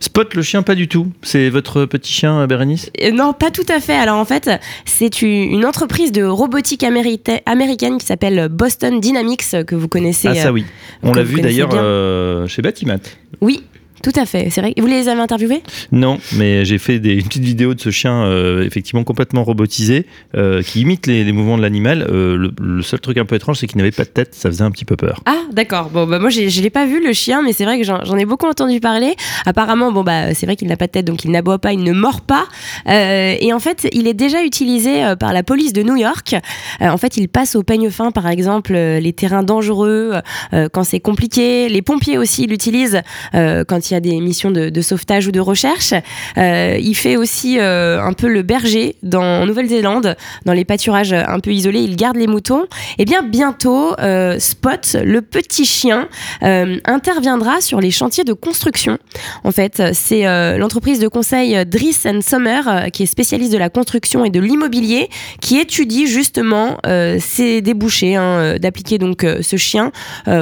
Spot le chien, pas du tout. C'est votre petit chien, euh, Bérénice? Euh, Non, pas tout à fait. Alors en fait, c'est une entreprise de robotique américaine qui s'appelle Boston Dynamics que vous connaissez. Ah, ça oui. On l'a vu d'ailleurs euh, chez Batimat. Oui, tout à fait. C'est vrai. Vous les avez interviewés? Non, mais j'ai fait des, une petite vidéo de ce chien euh, effectivement complètement robotisé euh, qui imite les, les mouvements de l'animal. Euh, le, le seul truc un peu étrange, c'est qu'il n'avait pas de tête, ça faisait un petit peu peur. Ah, d'accord. Bon, bah, moi, je l'ai pas vu, le chien, mais c'est vrai que j'en ai beaucoup entendu parler. Apparemment, bon, bah, c'est vrai qu'il n'a pas de tête, donc il n'aboie pas, il ne mord pas. Et en fait, il est déjà utilisé par la police de New York. En fait, il passe au peigne fin, par exemple, les terrains dangereux, quand c'est compliqué. Les pompiers aussi l'utilisent euh, il y a des missions de, sauvetage ou de recherche. Euh, il fait aussi euh, un peu le berger dans, en Nouvelle-Zélande, dans les pâturages un peu isolés. Il garde les moutons. Et bien, bientôt, euh, Spot, le petit chien, interviendra sur les chantiers de construction. En fait, c'est l'entreprise de conseil Driss euh, qui est spécialiste de la construction et de l'immobilier, qui étudie justement ces débouchés hein, d'appliquer donc ce chien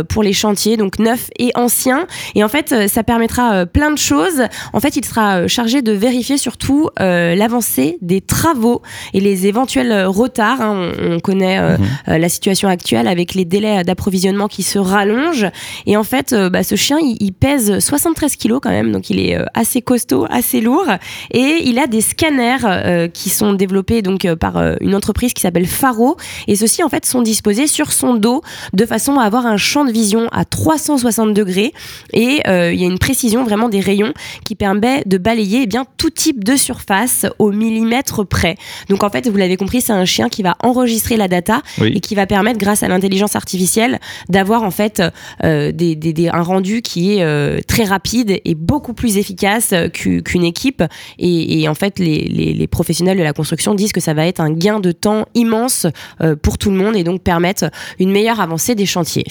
pour les chantiers, donc neufs et anciens. Et en fait, ça permettra euh, plein de choses. En fait, il sera euh, chargé de vérifier surtout euh, l'avancée des travaux et les éventuels retards. hein. On, on connaît euh, la situation actuelle avec les délais d'approvisionnement qui se rallongent. Et en fait, bah, ce chien, il, il pèse 73 kilos quand même, donc il est assez costaud, assez lourd. Et il a des scanners qui sont développés donc par une entreprise qui s'appelle Faro. Et ceux-ci, en fait, sont disposés sur son dos de façon à avoir un champ de vision à 360 degrés. Et euh, il y a une précision précision, vraiment des rayons qui permet de balayer eh bien tout type de surface au millimètre près. Donc en fait, vous l'avez compris, c'est un chien qui va enregistrer la data Oui. et qui va permettre, grâce à l'intelligence artificielle, d'avoir en fait euh, des, des- des- un rendu qui est euh, très rapide et beaucoup plus efficace euh, qu'u- qu'une équipe. Et, et en fait, les, les- les professionnels de la construction disent que ça va être un gain de temps immense euh, pour tout le monde et donc permettre une meilleure avancée des chantiers.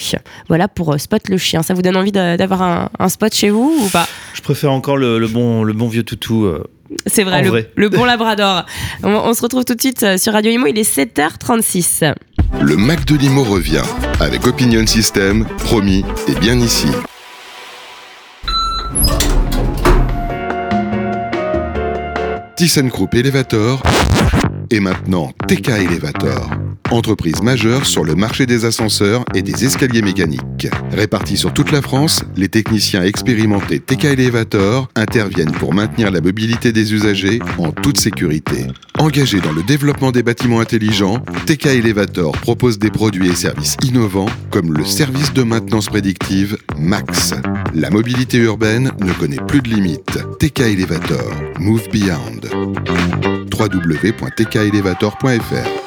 Voilà pour Spot le chien. Ça vous donne envie d'avoir un, un spot chez vous ou pas Je préfère encore le, le bon, le bon vieux toutou. euh, C'est vrai, le, vrai. le bon labrador. On, on se retrouve tout de suite euh, sur Radio Imo, il est 7h36. Le Mac de Limo revient avec Opinion System, promis et bien ici. ThyssenKrupp Elevator et maintenant TK Elevator. Entreprise majeure sur le marché des ascenseurs et des escaliers mécaniques. Répartis sur toute la France, les techniciens expérimentés TK Elevator interviennent pour maintenir la mobilité des usagers en toute sécurité. Engagés dans le développement des bâtiments intelligents, TK Elevator propose des produits et services innovants comme le service de maintenance prédictive MAX. La mobilité urbaine ne connaît plus de limites. TK Elevator, Move Beyond. www.tkelevator.fr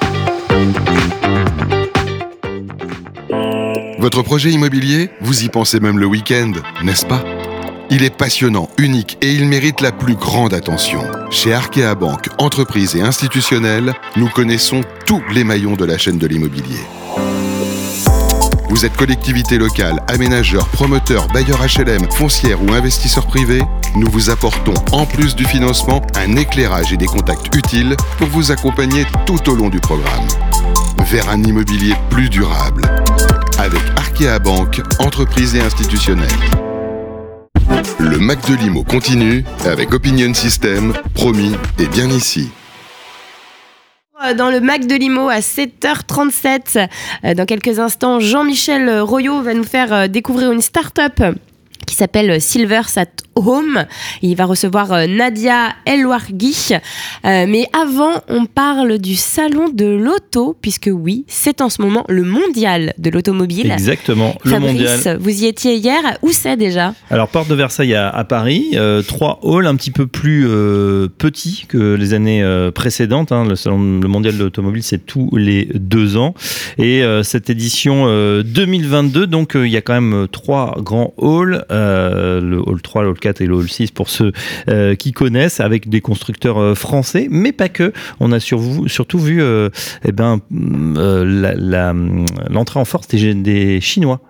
Votre projet immobilier, vous y pensez même le week-end, n'est-ce pas? Il est passionnant, unique et il mérite la plus grande attention. Chez Arkea Banque, entreprise et institutionnelle, nous connaissons tous les maillons de la chaîne de l'immobilier. Vous êtes collectivité locale, aménageur, promoteur, bailleur HLM, foncière ou investisseur privé Nous vous apportons, en plus du financement, un éclairage et des contacts utiles pour vous accompagner tout au long du programme. Vers un immobilier plus durable. Avec Arkea Banque, entreprise et institutionnelle. Le Mac de Limo continue avec Opinion System, promis et bien ici. Euh, Dans le Mac de Limo à 7h37, euh, dans quelques instants, Jean-Michel Royot va nous faire euh, découvrir une start-up qui s'appelle Silvers at Home. Il va recevoir euh, Nadia Elwargui. Euh, mais avant, on parle du salon de l'auto, puisque oui, c'est en ce moment le mondial de l'automobile. Exactement, le Fabrice, mondial. vous y étiez hier. Où c'est déjà? Alors, porte de Versailles à, à Paris, euh, trois halls un petit peu plus euh, petits que les années précédentes. hein. Le salon le mondial de l'automobile, c'est tous les deux ans. Et cette édition euh, 2022, donc il y a quand même trois grands halls, euh, le hall 3, le hall 4 et le hall 6 pour ceux euh, qui connaissent, avec des constructeurs euh, français, mais pas que. On a surtout vu euh, eh ben, l'entrée en force des, des Chinois.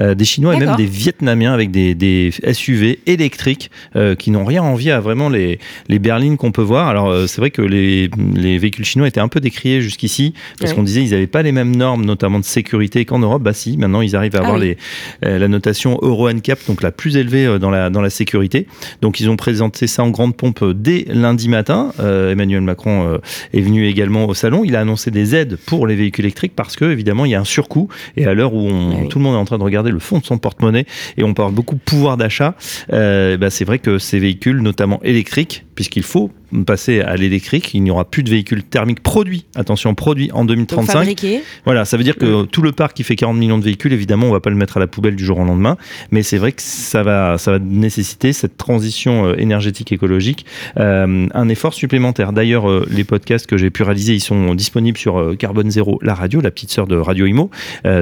Euh, des Chinois et même des Vietnamiens avec des, des SUV électriques euh, qui n'ont rien envie à vraiment les, les berlines qu'on peut voir. Alors euh, c'est vrai que les, les véhicules chinois étaient un peu décriés jusqu'ici parce qu'on disait ils n'avaient pas les mêmes normes, notamment de sécurité qu'en Europe. Bah si, maintenant ils arrivent à Ah avoir oui. les, la notation Euro NCAP, donc la plus élevée dans la, dans la sécurité. Donc ils ont présenté ça en grande pompe dès lundi matin. Emmanuel Macron est venu également au salon. Il a annoncé des aides pour les véhicules électriques parce que évidemment il y a un surcoût et à l'heure où on- oui. tout le monde est en train de regarder le fond de son porte-monnaie et on parle beaucoup de pouvoir d'achat, euh, bah, c'est vrai que ces véhicules, notamment électriques, puisqu'il faut passer à l'électrique, il n'y aura plus de véhicules thermiques produits, attention, produits en Donc 2035. fabriqué. Voilà, ça veut dire que tout le parc qui fait 40 millions de véhicules, évidemment, on va pas le mettre à la poubelle du jour au lendemain, mais c'est vrai que ça va, ça va nécessiter cette transition euh, énergétique écologique, euh, un effort supplémentaire. D'ailleurs, euh, les podcasts que j'ai pu réaliser, ils sont disponibles sur euh, Carbone Zéro, la radio, la petite sœur de Radio Imo,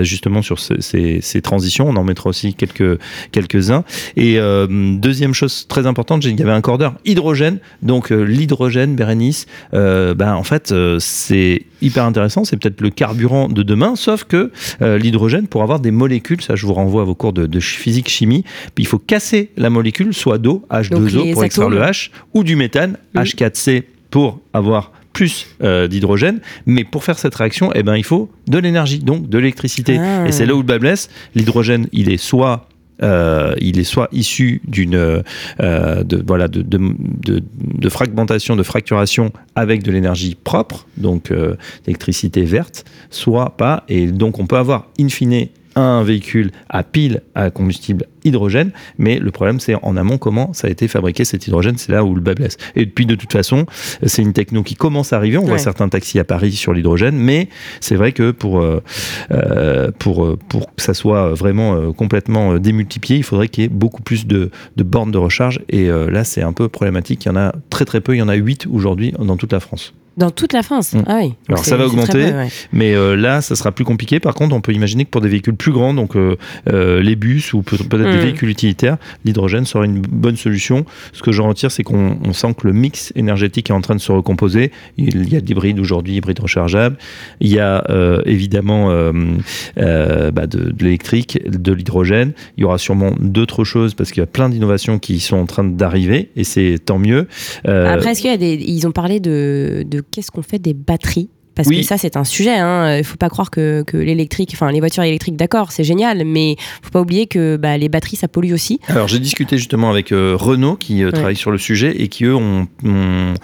justement sur ce- ces, ces transitions. On en mettra aussi quelques quelques uns. Et deuxième chose très importante, j'ai- il y avait un cordeur hydrogène, donc euh, l'hydrogène, Bérénice, euh, ben, en fait, euh, c'est hyper intéressant. C'est peut-être le carburant de demain, sauf que euh, l'hydrogène, pour avoir des molécules, ça je vous renvoie à vos cours de, physique chimie, il faut casser la molécule, soit d'eau, Donc, H2O les pour extraire le H, ou du méthane, Mm. H4C pour avoir plus euh, d'hydrogène, mais pour faire cette réaction, eh ben, il faut de l'énergie, donc de l'électricité. Ah. Et c'est là où le bas blesse. L'hydrogène, il est soit euh, il est soit issu d'une euh, de voilà de, de, fragmentation, de fracturation avec de l'énergie propre, donc euh, d'électricité verte, soit pas. Et donc on peut avoir in fine un véhicule à pile à combustible hydrogène, mais le problème c'est en amont comment ça a été fabriqué cet hydrogène, c'est là où le bas blesse. Et puis de toute façon, c'est une techno qui commence à arriver, on voit certains taxis à Paris sur l'hydrogène, mais c'est vrai que pour, euh, euh, pour, euh, pour que ça soit vraiment euh, complètement démultiplié, il faudrait qu'il y ait beaucoup plus de, de bornes de recharge, et euh, là c'est un peu problématique, il y en a très très peu, il y en a 8 aujourd'hui dans toute la France. Dans toute la France. Mm. Ah oui. Alors ça va augmenter, peu, ouais. mais euh, là, ça sera plus compliqué. Par contre, on peut imaginer que pour des véhicules plus grands, donc euh, euh, les bus ou peut- peut-être des Mm. véhicules utilitaires, l'hydrogène sera une bonne solution. Ce que j'en retire, c'est qu'on on sent que le mix énergétique est en train de se recomposer. Il y a de l'hybride aujourd'hui, hybride rechargeable. Il y a évidemment bah, de, de l'électrique, de l'hydrogène. Il y aura sûrement d'autres choses parce qu'il y a plein d'innovations qui sont en train d'arriver et c'est tant mieux. Après, est-ce qu'il y a des. Ils ont parlé de, de qu'est-ce qu'on fait des batteries parce Oui. que ça, c'est un sujet. hein. Il faut pas croire que, que l'électrique, enfin les voitures électriques, d'accord, c'est génial, mais faut pas oublier que bah, les batteries, ça pollue aussi. Alors j'ai discuté justement avec euh, Renault qui euh, travaille sur le sujet et qui eux ont, ont,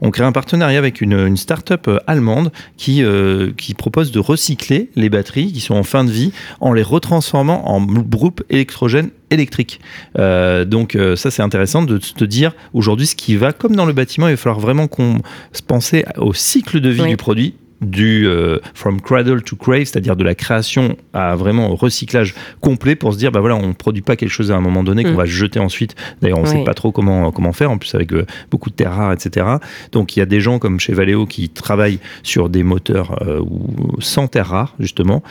ont créé un partenariat avec une, une start-up euh, allemande qui, euh, qui propose de recycler les batteries qui sont en fin de vie en les retransformant en groupe électrogène électrique. Euh, donc euh, ça c'est intéressant de se dire aujourd'hui ce qui va comme dans le bâtiment, il va falloir vraiment qu'on se penser au cycle de vie Oui. du produit du euh, from cradle to grave, c'est-à-dire de la création à vraiment recyclage complet pour se dire bah voilà on ne produit pas quelque chose à un moment donné qu'on Mm. va jeter ensuite. D'ailleurs on ne Oui. sait pas trop comment comment faire en plus avec euh, beaucoup de terres rares etc. Donc il y a des gens comme chez Valeo qui travaillent sur des moteurs euh, sans terres rares justement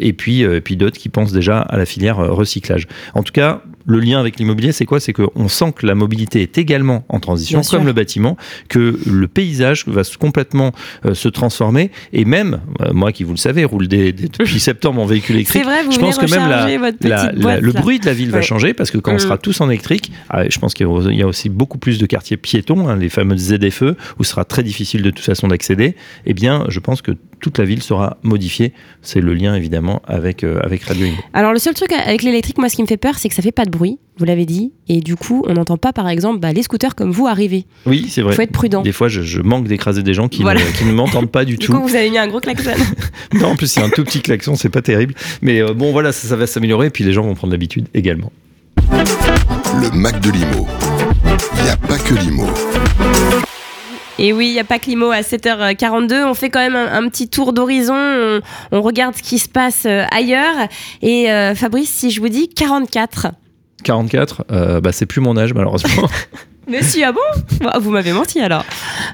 et puis et puis d'autres qui pensent déjà à la filière recyclage. En tout cas le lien avec l'immobilier c'est quoi? C'est qu'on sent que la mobilité est également en transition Bien sûr. comme le bâtiment, que le paysage va complètement se transformer et même euh, moi qui vous le savez roule des- des- depuis septembre en véhicule électrique. C'est vrai, vous je pense que même la, votre la- la- le bruit de la ville va changer parce que quand on Mm. sera tous en électrique, ah, je pense qu'il y a- il y a aussi beaucoup plus de quartiers piétons, hein, les fameuses ZFE, où ce sera très difficile de toute façon d'accéder. Eh bien, je pense que toute la ville sera modifiée. C'est le lien évidemment avec, euh, avec Radio Imo. Alors le seul truc avec l'électrique, moi, ce qui me fait peur, c'est que ça fait pas de bruit. Vous l'avez dit, et du coup, on n'entend pas, par exemple, bah, les scooters comme vous arriver. Oui, c'est vrai. Faut être prudent. Des fois, je, je manque d'écraser des gens qui, Voilà. ne, qui ne m'entendent pas du, Du tout. coup, vous avez mis un gros klaxon. Non, en plus, c'est un tout petit klaxon, c'est pas terrible. Mais euh, bon, voilà, ça, ça va s'améliorer. Et puis, les gens vont prendre l'habitude également. Le Mac de l'IMO. Il n'y a pas que l'IMO. Et oui, il n'y a pas que l'IMO à 7h42. On fait quand même un, un petit tour d'horizon. On, on regarde ce qui se passe euh, ailleurs. Et euh, Fabrice, si je vous dis 44. 44, euh, bah, c'est plus mon âge, malheureusement. Monsieur, ah bon Bon, Vous m'avez menti alors.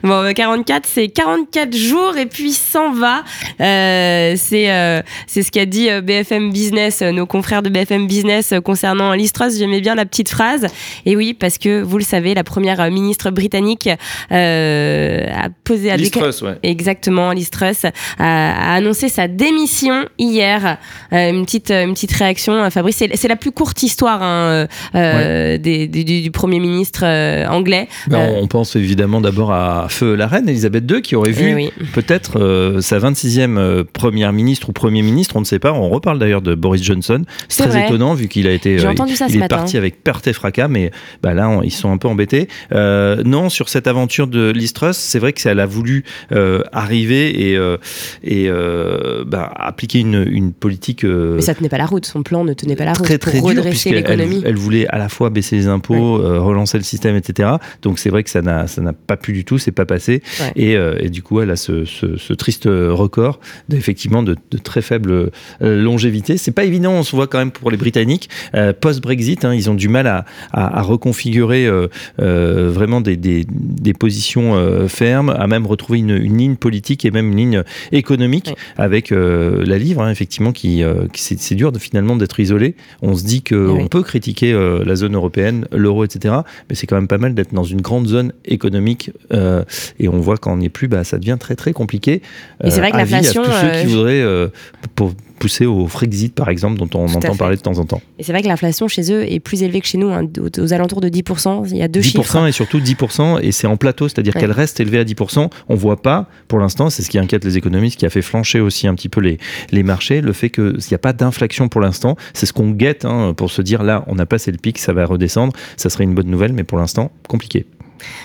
Bon, euh, 44, c'est 44 jours et puis s'en va. Euh, c'est euh, c'est ce qu'a dit euh, BFM Business, euh, nos confrères de BFM Business euh, concernant Listros. J'aimais bien la petite phrase. Et oui, parce que vous le savez, la première euh, ministre britannique euh, a posé à Liz Truss, ouais. Exactement, Liz Truss a, a annoncé sa démission hier. Euh, une petite une petite réaction, euh, Fabrice. C'est c'est la plus courte histoire hein, euh, euh, des- du, du- du premier ministre euh, anglais. Ben, Euh, On pense évidemment d'abord à Feu la reine Elisabeth II qui aurait vu Eh oui. peut-être euh, sa 26e euh, première ministre ou premier ministre, on ne sait pas. On reparle d'ailleurs de Boris Johnson. C'est très vrai. étonnant vu qu'il a été. J'ai euh, entendu ça il ce est matin. parti avec perte et fracas, mais bah, là on- ils sont un peu embêtés. Euh, non, sur cette aventure de Liz Truss, c'est vrai que ça, a voulu euh, arriver et, euh, et euh, bah, appliquer une, une politique. euh, Mais ça tenait pas la route. Son plan ne tenait pas la route très pour dur redresser l'économie. elle, elle voulait à la fois baisser les impôts, euh, relancer le système, etc. Donc c'est vrai que ça n'a pas pu du tout, c'est pas passé. Ouais. Et, euh, et du coup, elle a ce, ce- ce triste record d'effectivement de, de très faible euh, longévité. C'est pas évident, on se voit quand même pour les Britanniques euh, post Brexit, hein, ils ont du mal à, à- à reconfigurer euh, vraiment des, des- des positions fermes, à même retrouver une, une ligne politique et même une ligne économique Ouais. avec la livre, hein, effectivement, qui, qui- c'est dur de, finalement d'être isolé. On se dit que Oui. on peut critiquer la zone européenne, l'euro, etc. Mais c'est quand même pas mal d'être dans une grande zone économique. euh, et on voit quand on n'y est plus, bah, ça devient très très compliqué. Et c'est vrai que avis l'inflation, tous ceux qui euh, voudraient euh, pour pousser au Frexit, par exemple, dont on Tout entend parler de temps en temps. Et c'est vrai que l'inflation chez eux est plus élevée que chez nous, hein, aux, aux alentours de 10%. Il y a deux 10% chiffres. et surtout 10% et c'est en plateau, c'est-à-dire Ouais. qu'elle reste élevée à 10%. On voit pas, pour l'instant, c'est ce qui inquiète les économistes, qui a fait flancher aussi un petit peu les, les marchés, le fait qu'il n'y a pas d'inflation pour l'instant. C'est ce qu'on guette hein, pour se dire là, on a passé le pic, ça va redescendre. Ça serait une bonne nouvelle, mais pour l'instant, compliqué.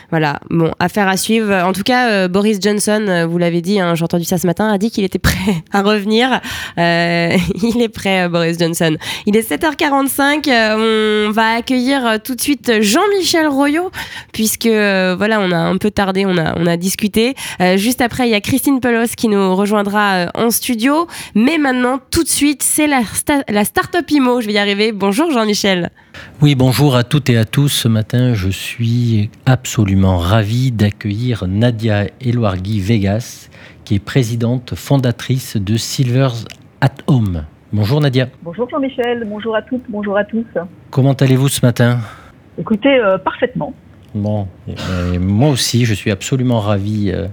Voilà, bon, affaire à suivre. En tout cas, euh, Boris Johnson, euh, vous l'avez dit, hein, j'ai entendu ça ce matin, a dit qu'il était prêt à revenir. Euh, il est prêt, Boris Johnson. Il est 7h45. euh, on va accueillir tout de suite Jean-Michel Royot, puisque voilà, on a un peu tardé, on a, on a discuté. Juste après, il y a Christine Pelos qui nous rejoindra en studio. Mais maintenant, tout de suite, c'est la, la Startup Imo. Je vais y arriver. Bonjour Jean-Michel. Oui, bonjour à toutes et à tous. Ce matin, je suis absolument ravi d'accueillir Nadia Eloargui Vegas, qui est présidente fondatrice de Silvers at Home. Bonjour Nadia. Bonjour Jean-Michel, bonjour à toutes, bonjour à tous. Comment allez-vous ce matin? Écoutez, euh, parfaitement. Bon, moi aussi, je suis absolument ravi euh,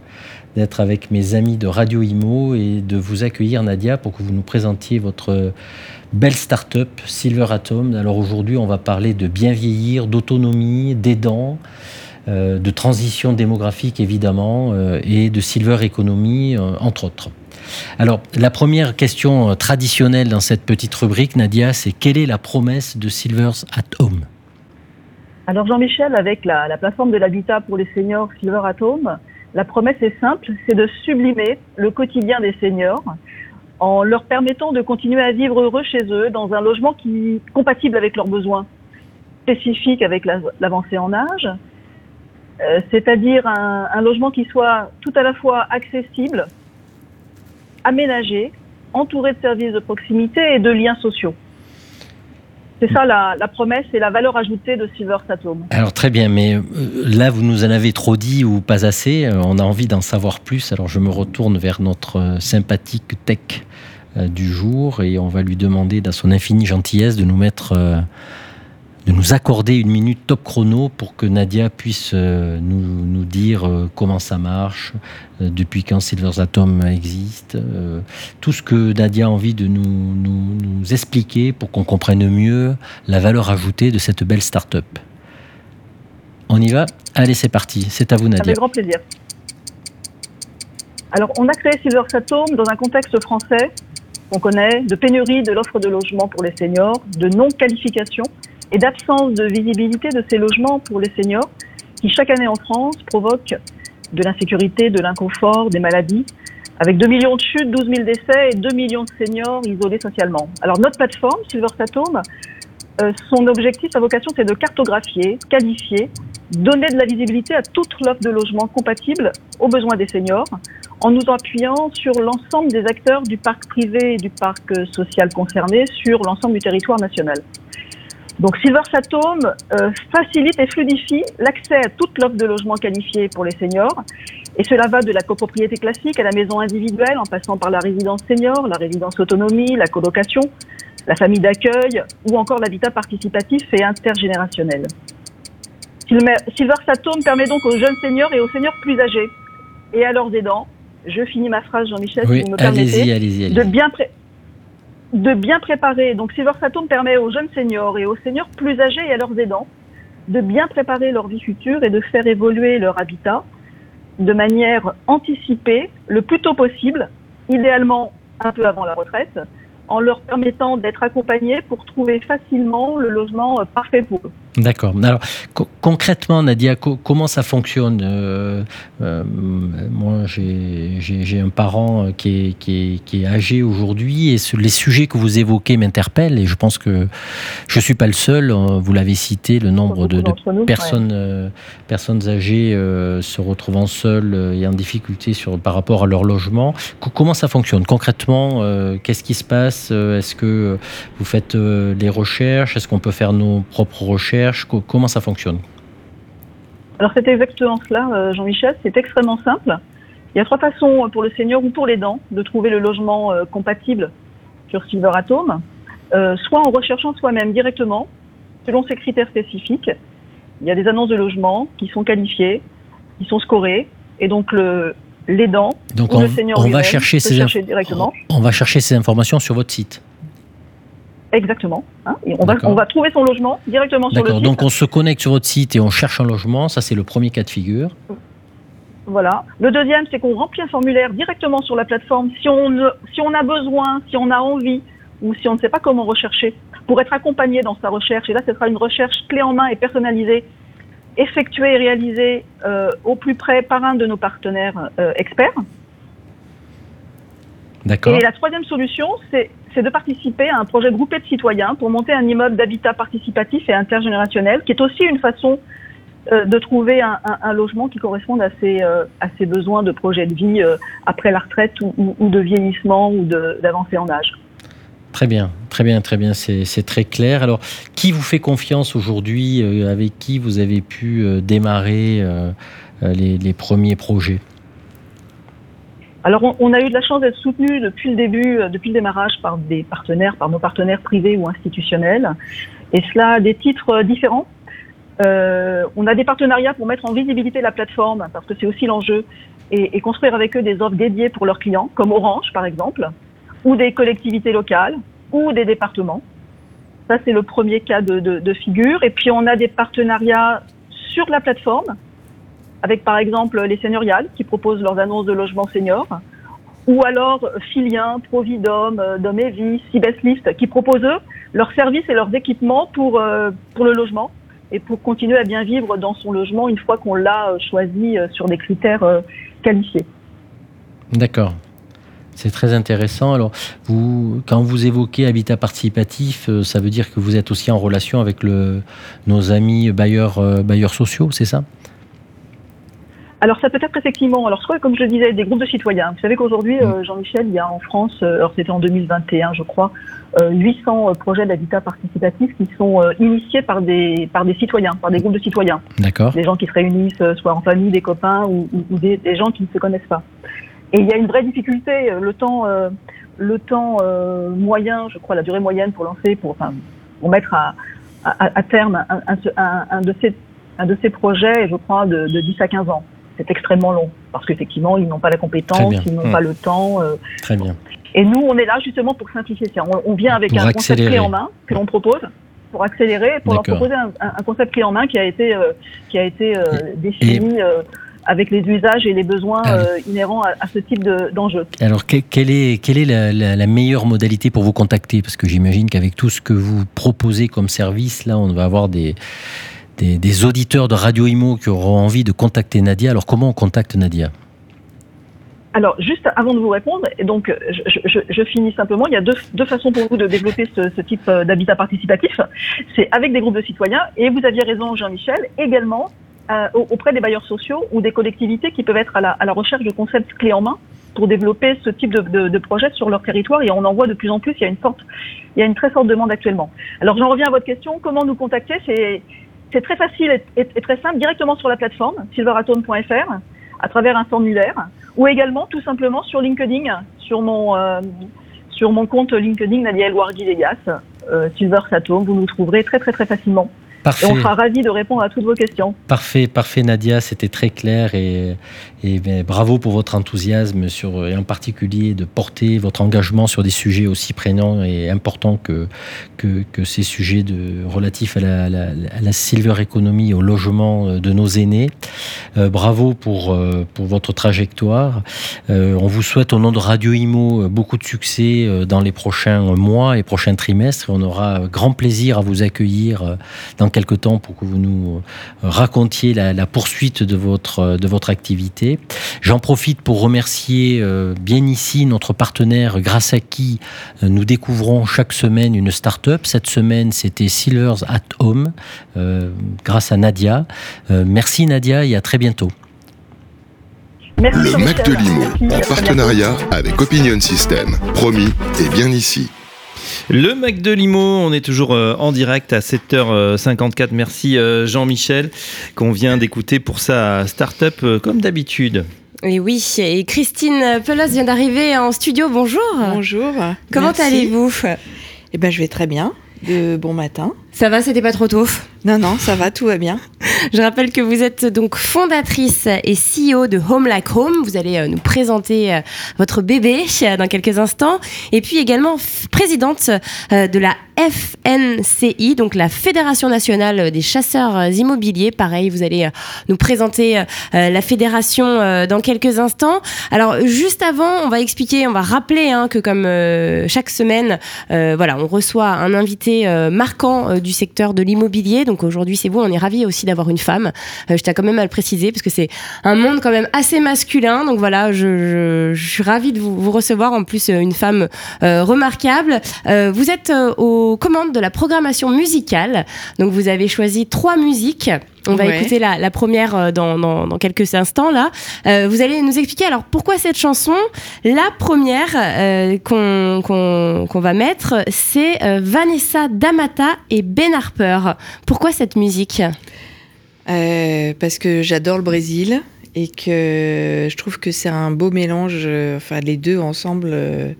d'être avec mes amis de Radio Imo et de vous accueillir, Nadia, pour que vous nous présentiez votre belle start-up Silver Atom. Alors aujourd'hui, on va parler de bien vieillir, d'autonomie, d'aidants, euh, de transition démographique évidemment, euh, et de Silver Economy, euh, entre autres. Alors, la première question traditionnelle dans cette petite rubrique, Nadia, c'est quelle est la promesse de Silvers at Home Alors Jean-Michel, avec la plateforme de l'habitat pour les seniors Silver Atom, la promesse est simple, c'est de sublimer le quotidien des seniors en leur permettant de continuer à vivre heureux chez eux dans un logement qui compatible avec leurs besoins spécifiques avec la- l'avancée en âge, euh, c'est-à-dire un logement qui soit tout à la fois accessible, aménagé, entouré de services de proximité et de liens sociaux. C'est ça la, promesse et la valeur ajoutée de Silver Atom. Alors très bien, mais euh, là vous nous en avez trop dit ou pas assez. Euh, On a envie d'en savoir plus. Alors je me retourne vers notre euh, sympathique tech du jour et on va lui demander, dans son infinie gentillesse, de nous mettre, de nous accorder une minute top chrono pour que Nadia puisse euh, nous, nous dire euh, comment ça marche, euh, depuis quand Silver Atom existe, tout ce que Nadia a envie de nous, nous, expliquer pour qu'on comprenne mieux la valeur ajoutée de cette belle start-up. On y va? Allez, c'est parti. C'est à vous, Nadia. Avec grand plaisir. Alors, on a créé Silver Atom dans un contexte français qu'on connaît, de pénurie de l'offre de logement pour les seniors, de non-qualification et d'absence de visibilité de ces logements pour les seniors qui, chaque année en France, provoquent de l'insécurité, de l'inconfort, des maladies, avec 2 millions de chutes, 12 000 décès et 2 millions de seniors isolés socialement. Alors, notre plateforme, Silver Atom, euh, son objectif, sa vocation, c'est de cartographier, qualifier, donner de la visibilité à toute l'offre de logement compatible aux besoins des seniors, en nous appuyant sur l'ensemble des acteurs du parc privé et du parc euh, social concerné sur l'ensemble du territoire national. Donc Silver Atom euh, facilite et fluidifie l'accès à toute l'offre de logement qualifié pour les seniors. Et cela va de la copropriété classique à la maison individuelle, en passant par la résidence senior, la résidence autonomie, la colocation, la famille d'accueil ou encore l'habitat participatif et intergénérationnel. Silver Atom permet donc aux jeunes seniors et aux seniors plus âgés et à leurs aidants, je finis ma phrase Jean-Michel Oui, si vous me permettez, allez-y, allez-y. de bien pré- de bien préparer. Donc Silver Atom permet aux jeunes seniors et aux seniors plus âgés et à leurs aidants de bien préparer leur vie future et de faire évoluer leur habitat de manière anticipée le plus tôt possible, idéalement un peu avant la retraite, en leur permettant d'être accompagnés pour trouver facilement le logement euh, parfait pour eux. D'accord. Alors co- concrètement, Nadia, co- comment ça fonctionne Euh, euh, Moi, j'ai un parent euh, qui est, qui est, qui est âgé aujourd'hui et ce- les sujets que vous évoquez m'interpellent et je pense que je suis pas le seul. euh, Vous l'avez cité, le nombre de, de d'entre nous, personnes, euh, personnes âgées se retrouvant seules et en difficulté sur, par rapport à leur logement. Co- comment ça fonctionne? Concrètement Qu'est-ce qui se passe? Est-ce que vous faites les recherches? Est-ce qu'on peut faire nos propres recherches? Co- Comment ça fonctionne? Alors c'est exactement cela, euh, Jean-Michel. C'est extrêmement simple. Il y a trois façons pour le senior ou pour les dents de trouver le logement euh, compatible sur Silver Atom. Euh, soit en recherchant soi-même directement, selon ses critères spécifiques. Il y a des annonces de logement qui sont qualifiées, qui sont scorées, et donc le l'aidant Donc ou on, le senior on va chercher ces chercher directement. on va chercher ces informations sur votre site. Exactement. hein. Et on va, D'accord. on va trouver son logement directement sur le D'accord. site. Donc on se connecte sur votre site et on cherche un logement. Ça c'est le premier cas de figure. Voilà. Le deuxième, c'est qu'on remplit un formulaire directement sur la plateforme si on, ne- si on a besoin, si on a envie ou si on ne sait pas comment rechercher pour être accompagné dans sa recherche. Et là, ce sera une recherche clé en main et personnalisée effectuée et réalisée euh, au plus près par un de nos partenaires euh, experts. D'accord. Et la troisième solution, c'est c'est de participer à un projet groupé de citoyens pour monter un immeuble d'habitat participatif et intergénérationnel, qui est aussi une façon euh, de trouver un, logement qui corresponde à ses, euh, à ses besoins de projet de vie euh, après la retraite ou, de vieillissement ou d'avancée en âge. Très bien, très bien, très bien, c'est très clair. Alors, qui vous fait confiance aujourd'hui Avec qui vous avez pu démarrer les premiers projets? Alors, on, a eu de la chance d'être soutenu depuis le début, euh, depuis le démarrage par des partenaires, par nos partenaires privés ou institutionnels, et cela à des titres euh, différents. Euh, on a des partenariats pour mettre en visibilité la plateforme, parce que c'est aussi l'enjeu, et, construire avec eux des offres dédiées pour leurs clients, comme Orange par exemple, ou des collectivités locales, ou des départements. Ça, c'est le premier cas de figure. Et puis, on a des partenariats sur la plateforme, avec par exemple les seigneuriales qui proposent leurs annonces de logements seniors, ou alors Filien, Providom, euh, Dom et Vie, Cibeslift, qui proposent eux leurs services et leurs équipements pour, euh, pour le logement et pour continuer à bien vivre dans son logement une fois qu'on l'a euh, choisi sur des critères qualifiés. D'accord. C'est très intéressant. Alors, vous, quand vous évoquez habitat participatif, ça veut dire que vous êtes aussi en relation avec nos amis bailleurs, bailleurs sociaux, c'est ça? Alors ça peut être effectivement, alors soit comme je le disais, des groupes de citoyens. Vous savez qu'aujourd'hui, euh, Jean-Michel, il y a en France, euh, alors c'était en 2021 je crois, euh, 800 euh, projets d'habitat participatif qui sont initiés par des, par des citoyens, par des groupes de citoyens. D'accord. Des gens qui se réunissent, soit en famille, des copains ou, ou- ou des, des gens qui ne se connaissent pas. Et il y a une vraie difficulté, le temps, le temps moyen, je crois, la durée moyenne pour lancer, pour, enfin, pour mettre à, à, à terme un, un, un- un de ces, un de ces projets, je crois, de, de 10 à 15 ans. C'est extrêmement long parce qu'effectivement, ils n'ont pas la compétence, ils n'ont Hmm. pas le temps. euh, Très bien. et nous, on est là justement pour simplifier ça. On, on vient avec Pour un concept clé en main que l'on propose pour accélérer, pour leur proposer un, concept clé en main qui a été, euh, qui a été euh, défini avec les usages et les besoins Ah. inhérents à, à ce type de- d'enjeu. Alors, que- quelle est, quelle est la, la- la meilleure modalité pour vous contacter? Parce que j'imagine qu'avec tout ce que vous proposez comme service, là, on va avoir des, des, auditeurs de Radio Imo qui auront envie de contacter Nadia. Alors, comment on contacte Nadia? Alors, juste avant de vous répondre, donc je, finis simplement. Il y a deux, façons pour vous de développer ce, type euh, d'habitat participatif. C'est avec des groupes de citoyens, et vous aviez raison, Jean-Michel, également euh, au- auprès des bailleurs sociaux ou des collectivités qui peuvent être à la, recherche de concepts clés en main pour développer ce type de, projet sur leur territoire. Et on en voit de plus en plus. Il y a une il y a une très forte demande actuellement. Alors, j'en reviens à votre question. Comment nous contacter? C'est très facile et, et- et très simple, directement sur la plateforme silveratome.fr, à travers un formulaire, ou également tout simplement sur LinkedIn, sur mon, euh, sur mon compte LinkedIn Nadia Elwardi Vegas, euh, Silver Satome, vous nous trouverez très très très facilement. Parfait. Et on sera ravis de répondre à toutes vos questions. Parfait, parfait Nadia, c'était très clair et, ben, bravo pour votre enthousiasme sur, et en particulier de porter votre engagement sur des sujets aussi prégnants et importants que, ces sujets relatifs à la, silver economy, au logement euh, de nos aînés. Euh, bravo pour, euh, votre trajectoire. Euh, on vous souhaite au nom de Radio Imo euh, beaucoup de succès euh, dans les prochains mois et prochains trimestres. On aura euh, grand plaisir à vous accueillir euh, dans quelques temps pour que vous nous euh, racontiez la, poursuite euh, de votre activité. J'en profite pour remercier euh, bien ici notre partenaire grâce à qui euh, nous découvrons chaque semaine une start-up. Cette semaine, c'était Silvers at Home euh, grâce à Nadia. Euh, merci Nadia et à très bientôt. Merci Le Mac de Jean-Michel. Limo, Merci, en partenariat avec Opinion System. Promis, et bien ici. Le Mac de Limo, on est toujours euh, en direct à 7h54. Merci euh, Jean-Michel qu'on vient d'écouter pour sa start-up euh, comme d'habitude. Et oui, et Christine Pelos vient d'arriver en studio. Bonjour. Bonjour. Comment allez-vous? Eh ben, je vais très bien. De bon matin. Ça va, c'était pas trop tôt? Non, non, ça va, tout va bien. Je rappelle que vous êtes donc fondatrice et CEO de Home Like Home. Vous allez euh, nous présenter euh, votre bébé euh, dans quelques instants. Et puis également présidente de la FNCI, donc la Fédération nationale des chasseurs immobiliers. Pareil, vous allez nous présenter la fédération dans quelques instants. Alors juste avant, on va expliquer, on va rappeler hein, que comme chaque semaine, voilà, on reçoit un invité marquant du secteur de l'immobilier. Donc aujourd'hui, c'est vous. On est ravis aussi d'avoir une femme. Euh, je tiens quand même à le préciser parce que c'est un monde quand même assez masculin. Donc voilà, je, suis ravie de vous, recevoir. En plus, euh, une femme euh, remarquable. Vous êtes aux commandes de la programmation musicale. Donc vous avez choisi trois musiques. On va Ouais. écouter la, la première euh, dans, dans, dans quelques instants là. Euh, vous allez nous expliquer alors pourquoi cette chanson? La première euh, qu'on va mettre, c'est euh, Vanessa D'Amata et Ben Harper. Pourquoi cette musique? Euh, parce que j'adore le Brésil et que je trouve que c'est un beau mélange. euh, Enfin, les deux ensemble, euh,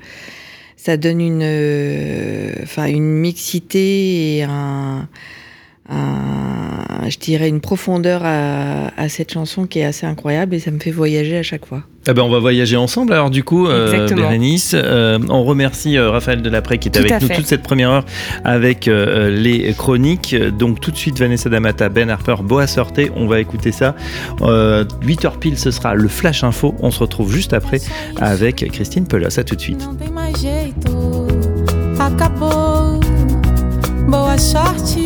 ça donne une, euh, enfin, une mixité et un, un- je dirais une profondeur à, à cette chanson qui est assez incroyable et ça me fait voyager à chaque fois. Eh ben, on va voyager ensemble. Alors du coup, euh. Bérénice, euh, on remercie euh, Raphaël Delapré qui est Tout avec nous fait. toute cette première heure avec euh, les chroniques. Donc tout de suite, Vanessa D'Amata, Ben Harper, Boa Sorte. On va écouter ça. Euh, 8h pile, ce sera le Flash Info. On se retrouve juste après avec Christine Pelos. À tout de suite. Boa sorte,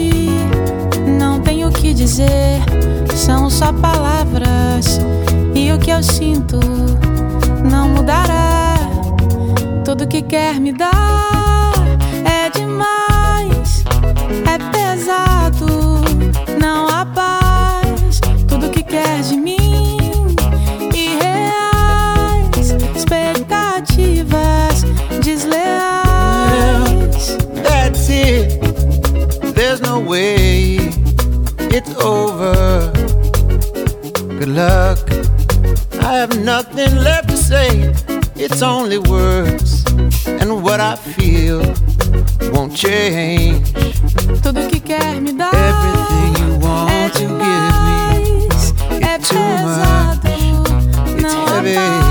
dizer, são só palavras. E o que eu sinto não mudará. Tudo que quer me dar over. Good luck. I have nothing left to say. It's only words. And what I feel won't change. Tudo que quer me dar Everything you want é to give me. demais, é too pesado, não há heavy.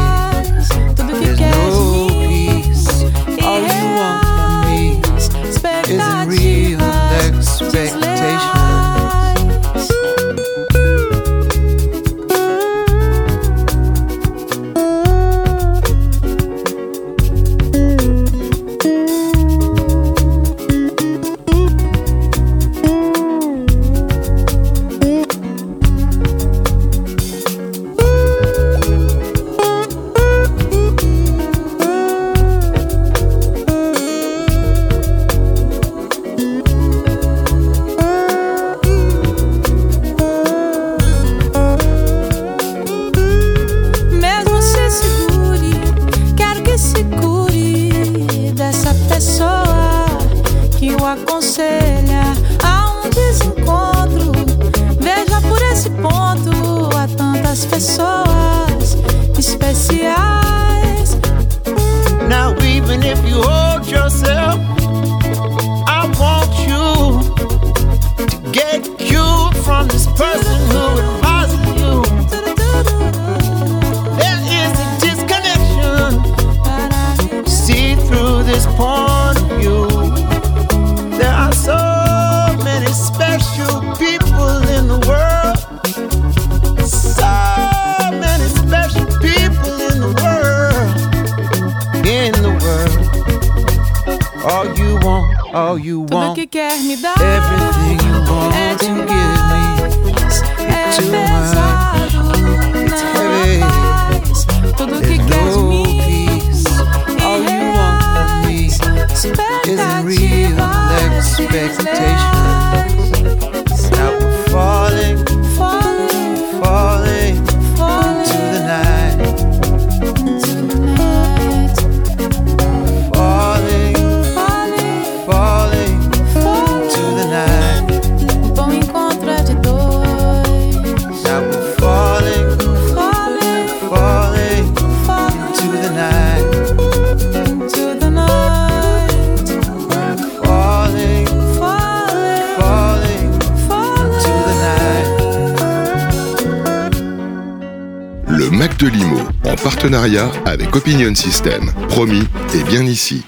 Avec Opinion System. Promis, et bien ici.